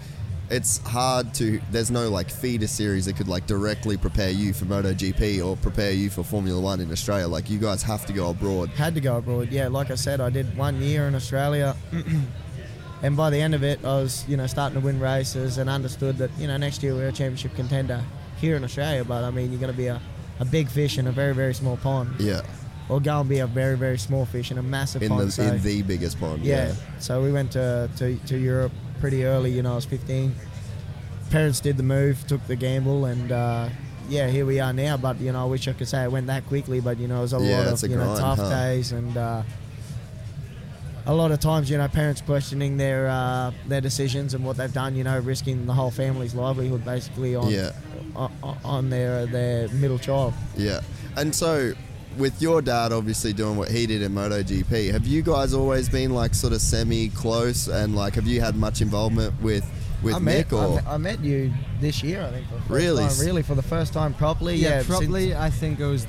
it's hard to. There's no like feeder series that could like directly prepare you for MotoGP or prepare you for Formula One in Australia. Like, you guys have to go abroad. Had to go abroad. Yeah, like I said, I did one year in Australia, And by the end of it, I was you know starting to win races and understood that you know next year we're a championship contender here in Australia. But I mean, you're going to be a, a big fish in a very very small pond, Yeah. or go and be a very very small fish in a massive In pond. the so- in the biggest pond. yeah. So we went to, to, to Europe pretty early. You know, I was 15. Parents did the move, took the gamble, and uh, yeah, here we are now. But you know, I wish I could say it went that quickly. But you know, it was a Yeah, lot of you know grind, tough huh? days and. Uh, a lot of times, you know, parents questioning their uh, their decisions and what they've done. You know, risking the whole family's livelihood basically on Yeah. on, on their their middle child. Yeah. And so, with your dad obviously doing what he did in MotoGP, have you guys always been like sort of semi close and like have you had much involvement with with I Mick met, I or met- I met you this year, I think. For the first Really? time, really for the first time properly. Yeah, Yeah, since- probably. I think it was.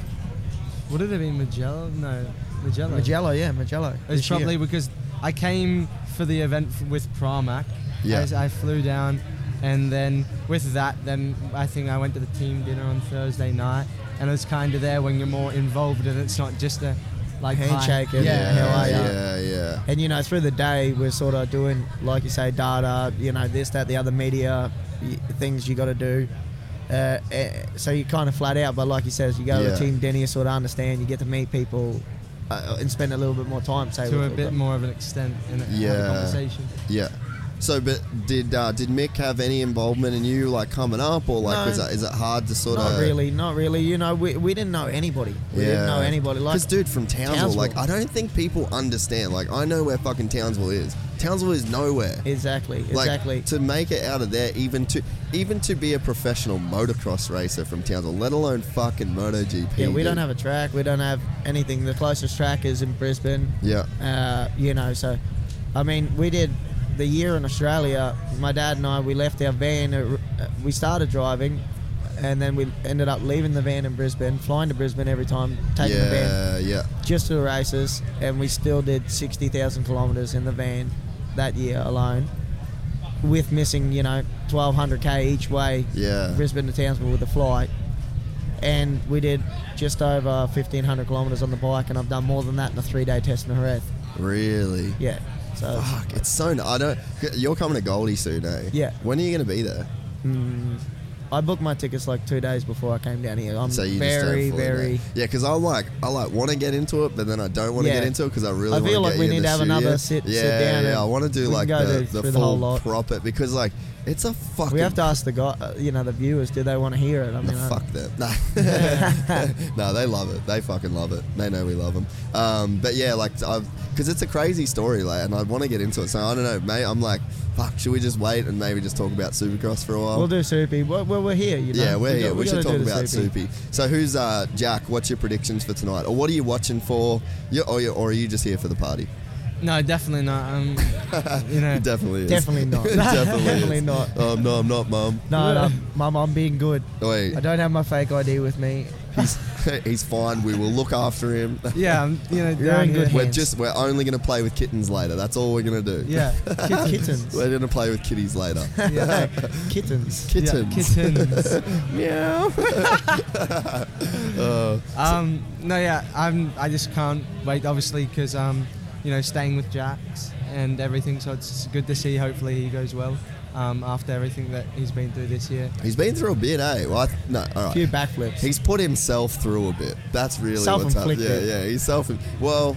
Would it have been Mugello? No, Mugello. Mugello, yeah, Mugello. It's was this year. probably because I came for the event with Pramac. Yeah. I, I flew down, and then with that, then I think I went to the team dinner on Thursday night, and it was kind of there when you're more involved, and it's not just a like hi. Handshake and Yeah, how are ya? yeah, yeah. And you know, through the day, we're sort of doing, like you say, data. You know, this, that, the other media things you got to do. Uh, eh, so you're kind of flat out, but like you says, you go to the team dinner, you sort of understand, you get to meet people, uh, and spend a little bit more time. Say to a bit more of an extent in a, Yeah. a conversation. Yeah. So, but did uh, did Mick have any involvement in you like coming up, or like No. was that, is it hard to sort Not of really, not really. You know, we, we didn't know anybody. We didn't know anybody. Like, Because, dude, from Townsville, Townsville. like, I don't think people understand. Like, I know where fucking Townsville is. Townsville is nowhere. exactly, Like, exactly. to make it out of there, even to even to be a professional motocross racer from Townsville, let alone fucking MotoGP. yeah, we don't have a track. We don't have anything. The closest track is in Brisbane. Yeah, Uh, you know, so I mean, we did the year in Australia. My dad and I, we left our van. uh, We started driving, and then we ended up leaving the van in Brisbane, flying to Brisbane every time, taking the van yeah, yeah. just to the races, and we still did sixty thousand kilometers in the van that year alone, with missing you know twelve hundred k each way, Yeah. Brisbane to Townsville with the flight. And we did just over 1,500 kilometres on the bike, and I've done more than that in a three-day test in Jerez. Really. Yeah. It's- Fuck, it's so. I don't. You're coming to Goldie soon, eh? Yeah. When are you going to be there? mm, I booked my tickets like two days before I came down here. I'm So you very, just don't fully very. know. Yeah, because I like I like want to get into it, but then I don't want to Yeah. get into it because I really. I feel like get we you in need the to have studio. another sit- sit down yeah. and I want to do can like go the, the through the full whole lot. proper because like it's a fucking. We have to ask the guy, uh, you know, the viewers, do they want to hear it? I mean, I- Fuck them. Nah. no, they love it. They fucking love it. They know we love them. Um, but yeah, like, because it's a crazy story, like, and I want to get into it. So I don't know, mate. I'm like, fuck. Should we just wait and maybe just talk about Supercross for a while? we'll do Soupy. Well, well, we're here, you know. yeah, we're We here. We, should gotta talk do the about Soupy. So who's uh, Jack? What's your predictions for tonight, or what are you watching for? You, or, you, or are you just here for the party? No, definitely not. Um, you know, Definitely is. Definitely not. Definitely, Definitely is. not. Oh no, I'm not, mum. No, no, Mum, I'm being good. Wait, I don't have my fake ID with me. he's he's fine. We will look after him. yeah, I'm, you know, You're in good. We're hands. just we're only gonna play with kittens later. That's all we're gonna do. Yeah, Kit- kittens. We're gonna play with kitties later. yeah, kittens. Kittens. Yeah, kittens. Meow. uh, um, no, yeah, I'm. I just can't wait, obviously, because um, you know, staying with Jax and everything. So it's good to see. Hopefully, he goes well. Um, after everything that he's been through this year. he's been through a bit, eh? Well, I no, all A few backflips. He's put himself through a bit. That's really what's happened. Yeah, yeah. He's self. Well,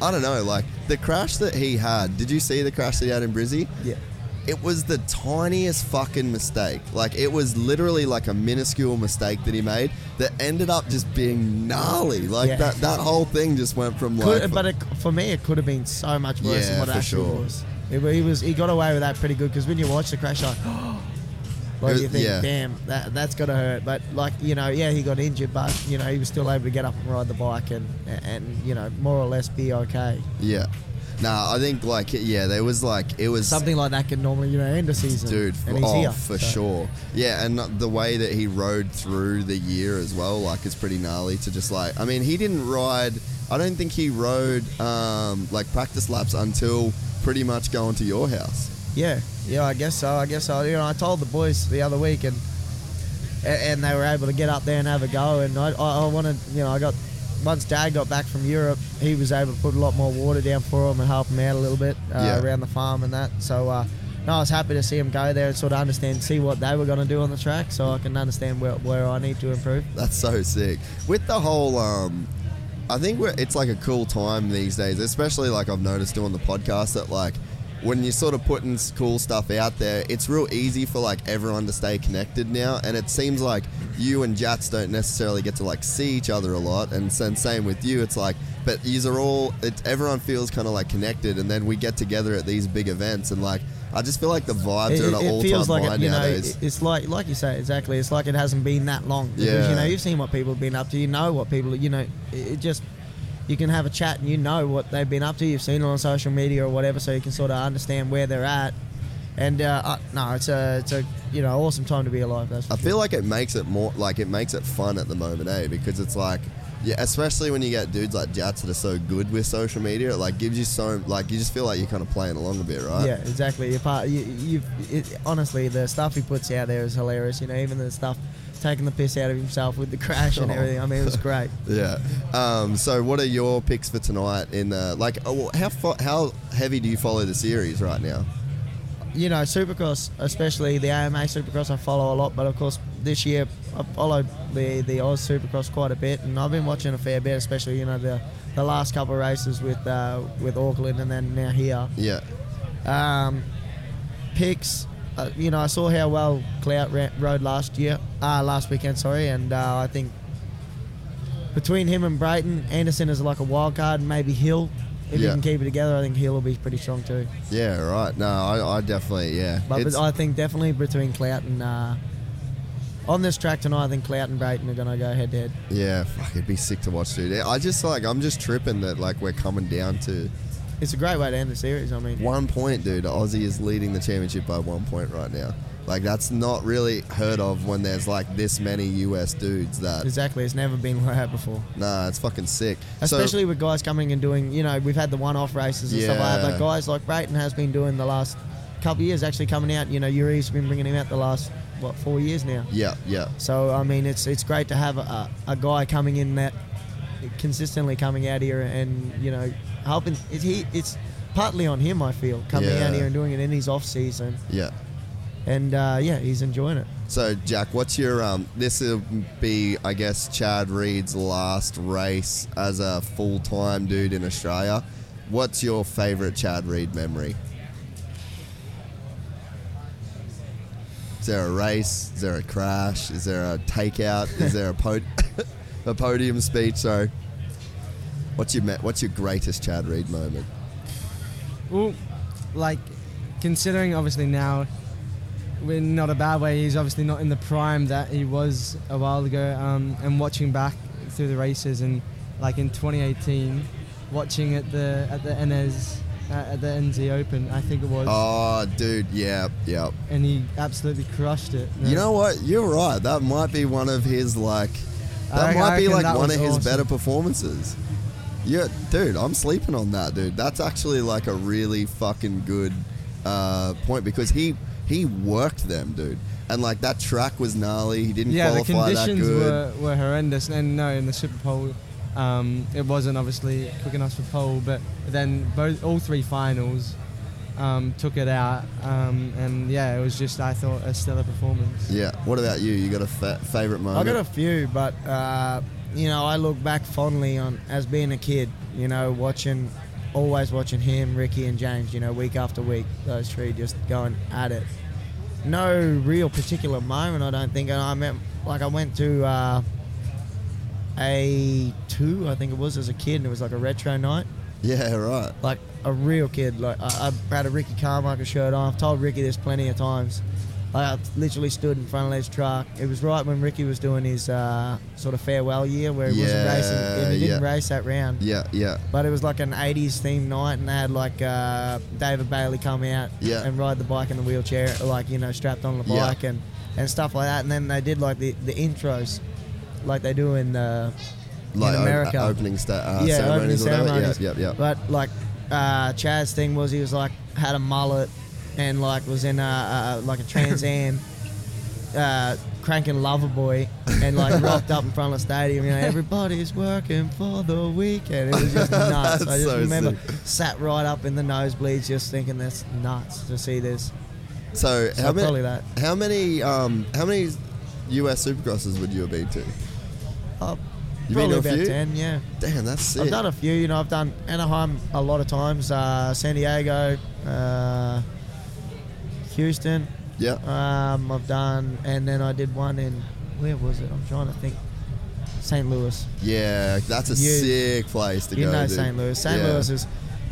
I don't know. Like the crash that he had. Did you see the crash that he had in Brizzy? yeah. It was the tiniest fucking mistake. Like it was literally like a minuscule mistake that he made that ended up just being gnarly. Like Yeah. that that whole thing just went from like. Could, but it, for me, it could have been so much worse Yeah, than what it for actually sure. was. It, he was he got away with that pretty good because when you watch the crash, like, like It- you think, yeah. damn, that that's to hurt. But like you know, yeah, he got injured, but you know, he was still able to get up and ride the bike and and you know, more or less be okay. yeah. Nah, I think like yeah, there was like it was Something like that can normally you know end a season, dude and he's oh here for so. sure yeah and the way that he rode through the year as well like it's pretty gnarly to just like i mean he didn't ride i don't think he rode um, like practice laps until pretty much going to your house Yeah, yeah, I guess so. I guess so. You know, I told the boys the other week, and and they were able to get up there and have a go. And I, I, I wanted, you know, I got once Dad got back from Europe, he was able to put a lot more water down for him and help him out a little bit uh, Yeah. around the farm and that. So. Uh, no, I was happy to see him go there and sort of understand, see what they were going to do on the track, so I can understand where, where I need to improve. That's so sick. With the whole, um, I think we're, it's like a cool time these days, especially like I've noticed doing the podcast that like when you're sort of putting cool stuff out there, it's real easy for like everyone to stay connected now. And it seems like you and Jats don't necessarily get to like see each other a lot. And then same with you, it's like, but these are all, it, everyone feels kind of like connected. And then we get together at these big events and like, I just feel like the vibes are at an all feels time like high it, you know, nowadays. it- it's like like you say exactly. It's like it hasn't been that long because Yeah. you know you've seen what people have been up to. You know what people, you know, it, it just you can have a chat and you know what they've been up to. You've seen it on social media or whatever, so you can sort of understand where they're at. And uh, uh, no, it's a it's a you know awesome time to be alive. That's I sure. feel like it makes it more like it makes it fun at the moment, eh? Because it's like, yeah, especially when you get dudes like Jats that are so good with social media, it like gives you so like you just feel like you're kind of playing along a bit, right? Yeah, exactly. You're part, you, you've, it, honestly, the stuff he puts out there is hilarious. You know, even the stuff taking the piss out of himself with the crash and everything. I mean, it was great. Yeah. Um, so, what are your picks for tonight? In the like, oh, how fo- how heavy do you follow the series right now? you know, Supercross, especially the AMA Supercross, I follow a lot. But of course, this year I followed the the Oz Supercross quite a bit, and I've been watching a fair bit, especially you know the the last couple of races with uh, with Auckland and then now here. Yeah. Um, picks, uh, you know, I saw how well Clout rode last year, uh, last weekend, sorry, and uh, I think between him and Brayton, Anderson is like a wild card, and maybe Hill. If Yeah. he can keep it together, I think Hill will be pretty strong too. Yeah. Right. No, I, I definitely yeah. But, but I think definitely between Clout and uh, on this track tonight, I think Clout and Brayton are going to go head to head. yeah. Fuck, it'd be sick to watch, dude. I just like I'm just tripping that like we're coming down to It's a great way to end the series. I mean, One point, dude. Aussie is leading the championship by one point right now. Like that's not really heard of when there's like this many US dudes. That exactly. It's never been like that before. nah, it's fucking sick. So- Especially with guys coming and doing, you know, we've had the one-off races and stuff like that. But guys like Brayton has been doing the last couple years, actually coming out. You know, Yuri's been bringing him out the last what four years now. yeah, yeah, So I mean, it's it's great to have a, a guy coming in that consistently coming out here and you know helping. It, he it's partly on him. I feel coming Yeah. out here and doing it in his off season, yeah. and uh, yeah, he's enjoying it. So Jack, what's your um? This will be, I guess, Chad Reed's last race as a full time dude in Australia. What's your favorite Chad Reed memory? Is there a race? Is there a crash? Is there a takeout? Is there a pod- a podium speech? Sorry. What's your What's your greatest Chad Reed moment? Well, like considering obviously now we're not a bad way. He's obviously not in the prime that he was a while ago. Um, and watching back through the races and like in 2018, watching at the at the NS uh, at the NZ Open, I think it was, Oh, dude, yeah, yeah. and he absolutely crushed it. You know what? You're right. That might be one of his like. That reckon- might I be like one of his awesome. better performances. Yeah, dude, I'm sleeping on that, dude. That's actually like a really fucking good uh, point because he he worked them, dude, and like that track was gnarly. He didn't yeah, the qualify that conditions good. were, were horrendous. And no, in the Super Pole, um, it wasn't obviously quick enough for pole, but then both all three finals um, took it out. Um, and yeah, it was just I thought a stellar performance. yeah. What about you? You got a fa- favorite moment? I got a few, but uh, you know, I look back fondly on as being a kid. You know, watching, always watching him, Ricky, and James. You know, week after week, those three just going at it. No real particular moment, I don't think. And I meant, like, I went to uh, a two, I think it was, as a kid, and it was like a retro night. yeah, right. Like a real kid. Like I, I had a Ricky Carmichael shirt on. I've told Ricky this plenty of times. I literally stood in front of his truck. It was right when Ricky was doing his uh, sort of farewell year where he wasn't racing. And he didn't Yeah, yeah. race that round. Yeah, yeah, But it was like an 80s themed night, and they had like uh, David Bailey come out Yeah. and ride the bike in the wheelchair, like, you know, strapped on the Yeah. bike and, and stuff like that. And then they did like the, the intros, like they do in, uh, like in o- America. opening sta- uh, yeah, ceremonies, opening or whatever. ceremonies. Yeah, yeah, yeah. But like uh, Chad's thing was he was like had a mullet and like was in a, a like a Trans Am. uh, cranking Loverboy and like rocked up in front of the stadium. You know, everybody's working for the weekend. It was just nuts. I just so remember sick. sat right up in the nosebleeds, just thinking that's nuts to see this. So, So how many? that. How many? Um, how many US Supercrosses would you have been to? Oh, You been probably to a about few? ten. Yeah. Damn, that's sick. I've done a few. You know, I've done Anaheim a lot of times, uh, San Diego, uh, Houston. yeah. Um, I've done, and then I did one in where was it? I'm trying to think. St. Louis. Yeah, that's a You- sick place to You go. You know. St. Louis. St. Yeah. Louis is.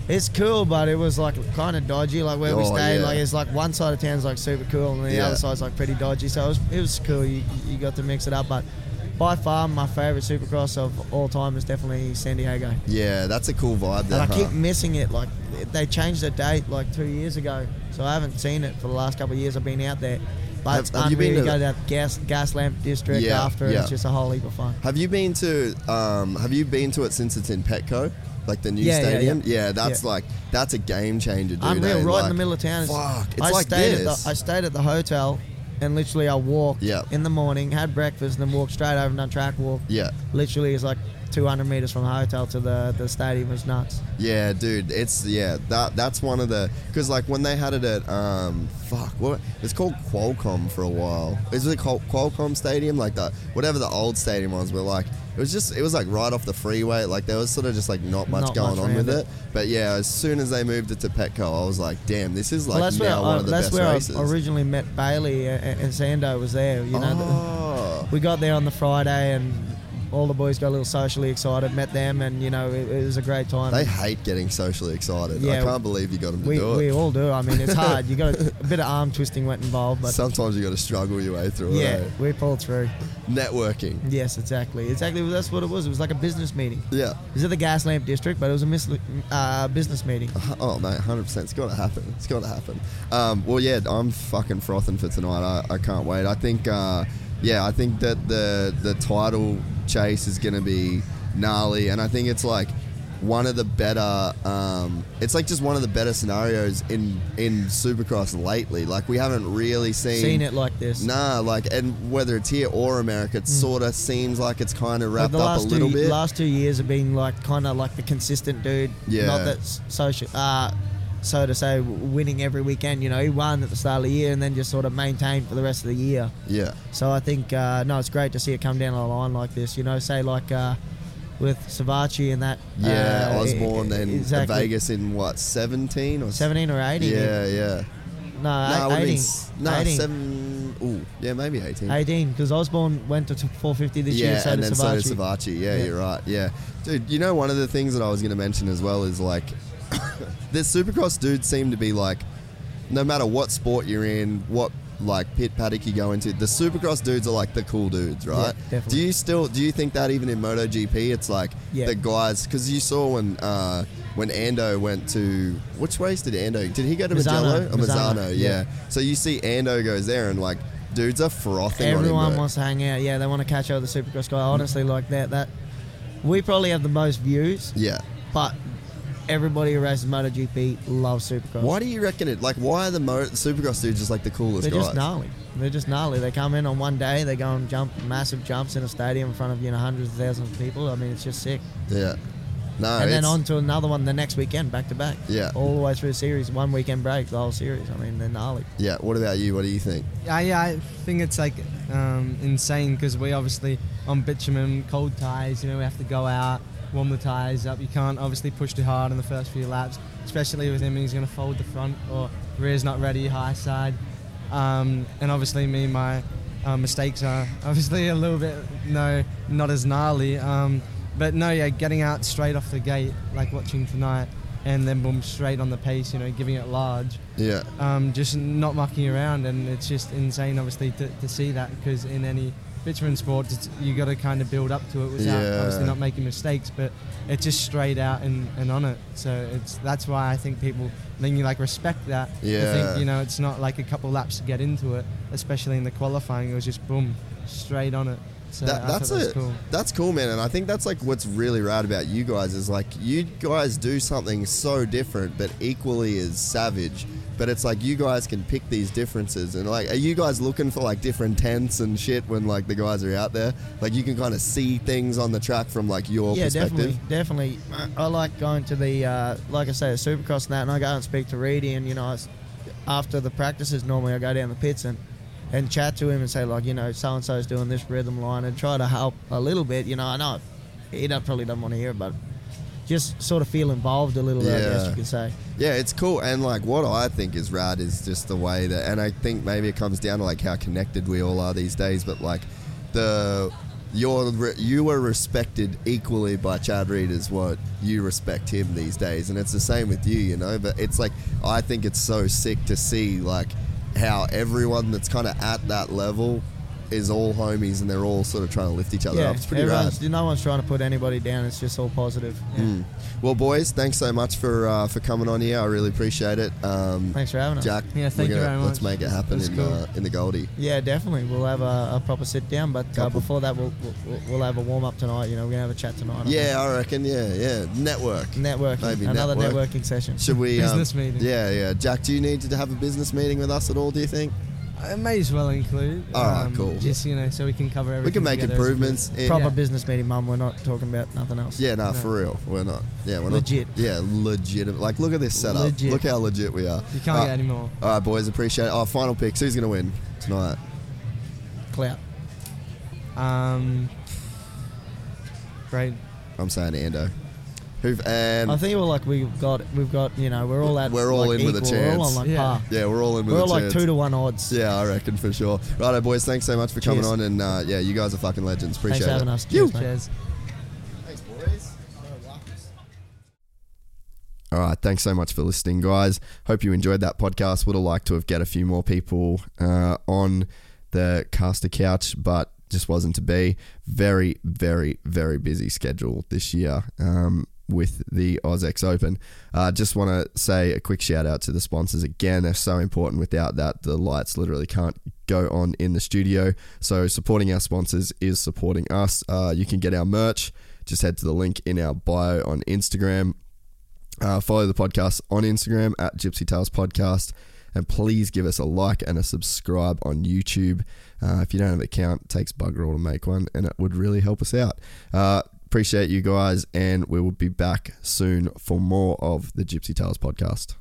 It's cool, but it was like kind of dodgy. Like where we Oh, stayed, yeah. like it's like one side of town's like super cool, and the Yeah. other side's like pretty dodgy. So it was, it was cool. You, you got to mix it up, but by far my favorite Supercross of all time is definitely San Diego. Yeah, that's a cool vibe there. And I huh? keep missing it. Like they changed the date like two years ago, so I haven't seen it for the last couple of years. I've been out there, but Have- have you been You to- go to that gas Gaslamp district Yeah, after. yeah. It's just a whole heap of fun. Have you been to um, Have you been to it since it's in Petco, like the new Yeah, yeah, stadium? yeah. that's like that's a game changer, dude. Unreal, eh? right Like, in the middle of town. It's- Fuck, it's I like stayed this. At the, I stayed at the hotel, and literally I walked Yeah. in the morning, had breakfast, and then walked straight over and done track walk. yeah, Literally, it's like 200 meters from the hotel to the the stadium. It was nuts. yeah, dude. It's yeah. That that's one of the because like when they had it at um fuck what it's called Qualcomm for a while. Is it called Qualcomm Stadium? Like the whatever the old stadium was. Where like it was just it was like right off the freeway. Like there was sort of just like not much Not going much on with around it. But yeah, as soon as they moved it to Petco, I was like, damn, this is like well, where, now I, one of the that's best where races. I originally met Bailey, uh, and Sando was there. You know, oh. we got there on the Friday and all the boys got a little socially excited, met them, and you know it, it was a great time. They hate getting socially excited. Yeah, I can't believe you got them to we, do it. we all do. I mean, it's hard. You got a, a bit of arm twisting went involved, but Sometimes you got to struggle your way through yeah, it. eh? we pulled through. Networking. Yes, exactly, exactly. That's what it was. It was like a business meeting. Yeah. Is it was at the Gaslamp district, but it was a mis- uh, business meeting. Oh mate, hundred percent. It's got to happen. It's got to happen. Um, well, yeah, I'm fucking frothing for tonight. I, I can't wait. I think, uh, yeah, I think that the the title chase is going to be gnarly, and I think it's like one of the better. Um, it's like just one of the better scenarios in in Supercross lately. Like we haven't really seen Seen it like this. Nah, like, and whether it's here or America, it sort of seems like it's kind of wrapped up a little two, bit. last two years have been like kind of like the consistent dude. Yeah. Not that social, uh, so to say, winning every weekend. You know, he won at the start of the year and then just sort of maintained for the rest of the year. yeah, So I think uh, no, it's great to see it come down the line like this. You know, say like uh, with Savatgy and that. yeah. uh, Osborne and exactly. Vegas in what seventeen or 17 or 18. Yeah, yeah. No, No, eight- been 18. no, 18. seven. Ooh, yeah, maybe eighteen. 18, because Osborne went to 450 this yeah, year, so and then Savatgy. so did Savatgy. Yeah, Yeah. you're right. Yeah, dude. You know, one of the things that I was going to mention as well is like, this Supercross dudes seem to be like, no matter what sport you're in, what like pit paddock you go into, the Supercross dudes are like the cool dudes, right? definitely. do you still do you think that even in MotoGP, it's like Yeah. the guys because you saw when uh, when Ando went to which race did Ando? Did he go to Mugello or Misano? Misano, yeah. yeah. So you see Ando goes there and like dudes are frothing. on Everyone wants to hang out. Yeah, they want to catch up with the Supercross guy. Honestly, like that, that we probably have the most views, Yeah. but everybody who races MotoGP loves Supercross. Why do you reckon it? Like, why are the mo- Supercross dudes just like the coolest They're guys? just gnarly. They're just gnarly. They come in on one day, they go and jump massive jumps in a stadium in front of you know hundreds of thousands of people. I mean, it's just sick. Yeah. No. and then it's- on to another one the next weekend, back to back. Yeah. all the way through the series. One weekend break, the whole series. I mean, they're gnarly. Yeah. What about you? What do you think? Yeah, yeah, I think it's like um, insane because we obviously on bitumen, cold tires. You know, we have to go out, warm the tires up. You can't obviously push too hard in the first few laps, especially with him. He's going to fold the front or rear's not ready, high side, um, and obviously me, my uh, mistakes are obviously a little bit no, not as gnarly. Um, but no, yeah, getting out straight off the gate, like watching tonight, and then boom, straight on the pace. You know, giving it large Yeah. um, just not mucking around, and it's just insane, obviously, to, to see that because in any bitumen sport, you got to kind of build up to it without Yeah. obviously not making mistakes, but it's just straight out and, and on it. So it's that's why I think people then you like respect that. I Yeah. think you know it's not like a couple laps to get into it, especially in the qualifying. It was just boom, straight on it. So That, that's it. cool. That's cool, man. And I think that's like what's really rad about you guys is like you guys do something so different, but equally as savage. But it's like you guys can pick these differences, and like, are you guys looking for like different tents and shit when like the guys are out there? Like you can kind of see things on the track from like your yeah, perspective. definitely, definitely. I like going to the, uh, like I say, the Supercross and that, and I go and speak to Reedy, and you know, after the practices, normally I go down the pits and and chat to him and say like, you know, so and so's doing this rhythm line, and try to help a little bit. You know, I know he probably doesn't want to hear it, but just sort of feel involved a little. I guess Yeah. you could say. Yeah, it's cool. And like what I think is rad is just the way that, and I think maybe it comes down to like how connected we all are these days. But like the you're you were respected equally by Chad Reed as what you respect him these days, and it's the same with you, you know. But it's like I think it's so sick to see like how everyone that's kind of at that level is all homies and they're all sort of trying to lift each other yeah, up. It's pretty rad. no one's trying to put anybody down. It's just all positive. Mm. Well, boys, thanks so much for uh, for coming on here. I really appreciate it. Um, Thanks for having us. Jack, Yeah, thank you gonna- very Let's make it happen in cool. uh, in the Goldie. Yeah, definitely. We'll have a, a proper sit down, but uh, before that, we'll, we'll we'll have a warm up tonight. You know, we're gonna have a chat tonight. I Yeah, I reckon. Yeah, yeah. Network. networking. Maybe another network. networking session. Should we? um, Business meeting. Yeah, yeah. Jack, do you need to have a business meeting with us at all? Do you think? I may as well include. um, All right, cool. Just you know, so we can cover everything. We can make together a improvements. in- Proper Yeah. business meeting, Mum. We're not talking about nothing else. Yeah, no, No. for real. We're not. Yeah, we're Legit. not. Yeah, legit. Like, look at this setup. Legit. Look how legit we are. You can't Uh, get any more. All right, boys. Appreciate it. Oh, final picks. Who's gonna win tonight? Clout. Um, great. I'm saying Ando. Who and I think we're like we've got we've got you know we're all at We're all like in with a equal. We're all chance. on like Yeah. par. yeah, we're all in with a chance. We're a all like chance. two to one odds. Yeah, I reckon for sure. Righto, boys. Thanks so much for coming Cheers. on, and uh, yeah, you guys are fucking legends. Appreciate Thanks for having it. us. Cheers. Cheers. Thanks, boys. All right, thanks so much for listening, guys. Hope you enjoyed that podcast. Would have liked to have get a few more people uh, on the Castor couch, but just wasn't to be. Very, very, very busy schedule this year um, with the Aus-X Open. Uh, just want to say a quick shout out to the sponsors again. They're so important. Without that, the lights literally can't go on in the studio. So supporting our sponsors is supporting us. Uh, you can get our merch. Just head to the link in our bio on Instagram. Uh, follow the podcast on Instagram at Gypsy Tales Podcast. And please give us a like and a subscribe on YouTube. Uh, if you don't have an account, it takes bugger all to make one, and it would really help us out. Appreciate you guys, and we will be back soon for more of the Gypsy Tales Podcast.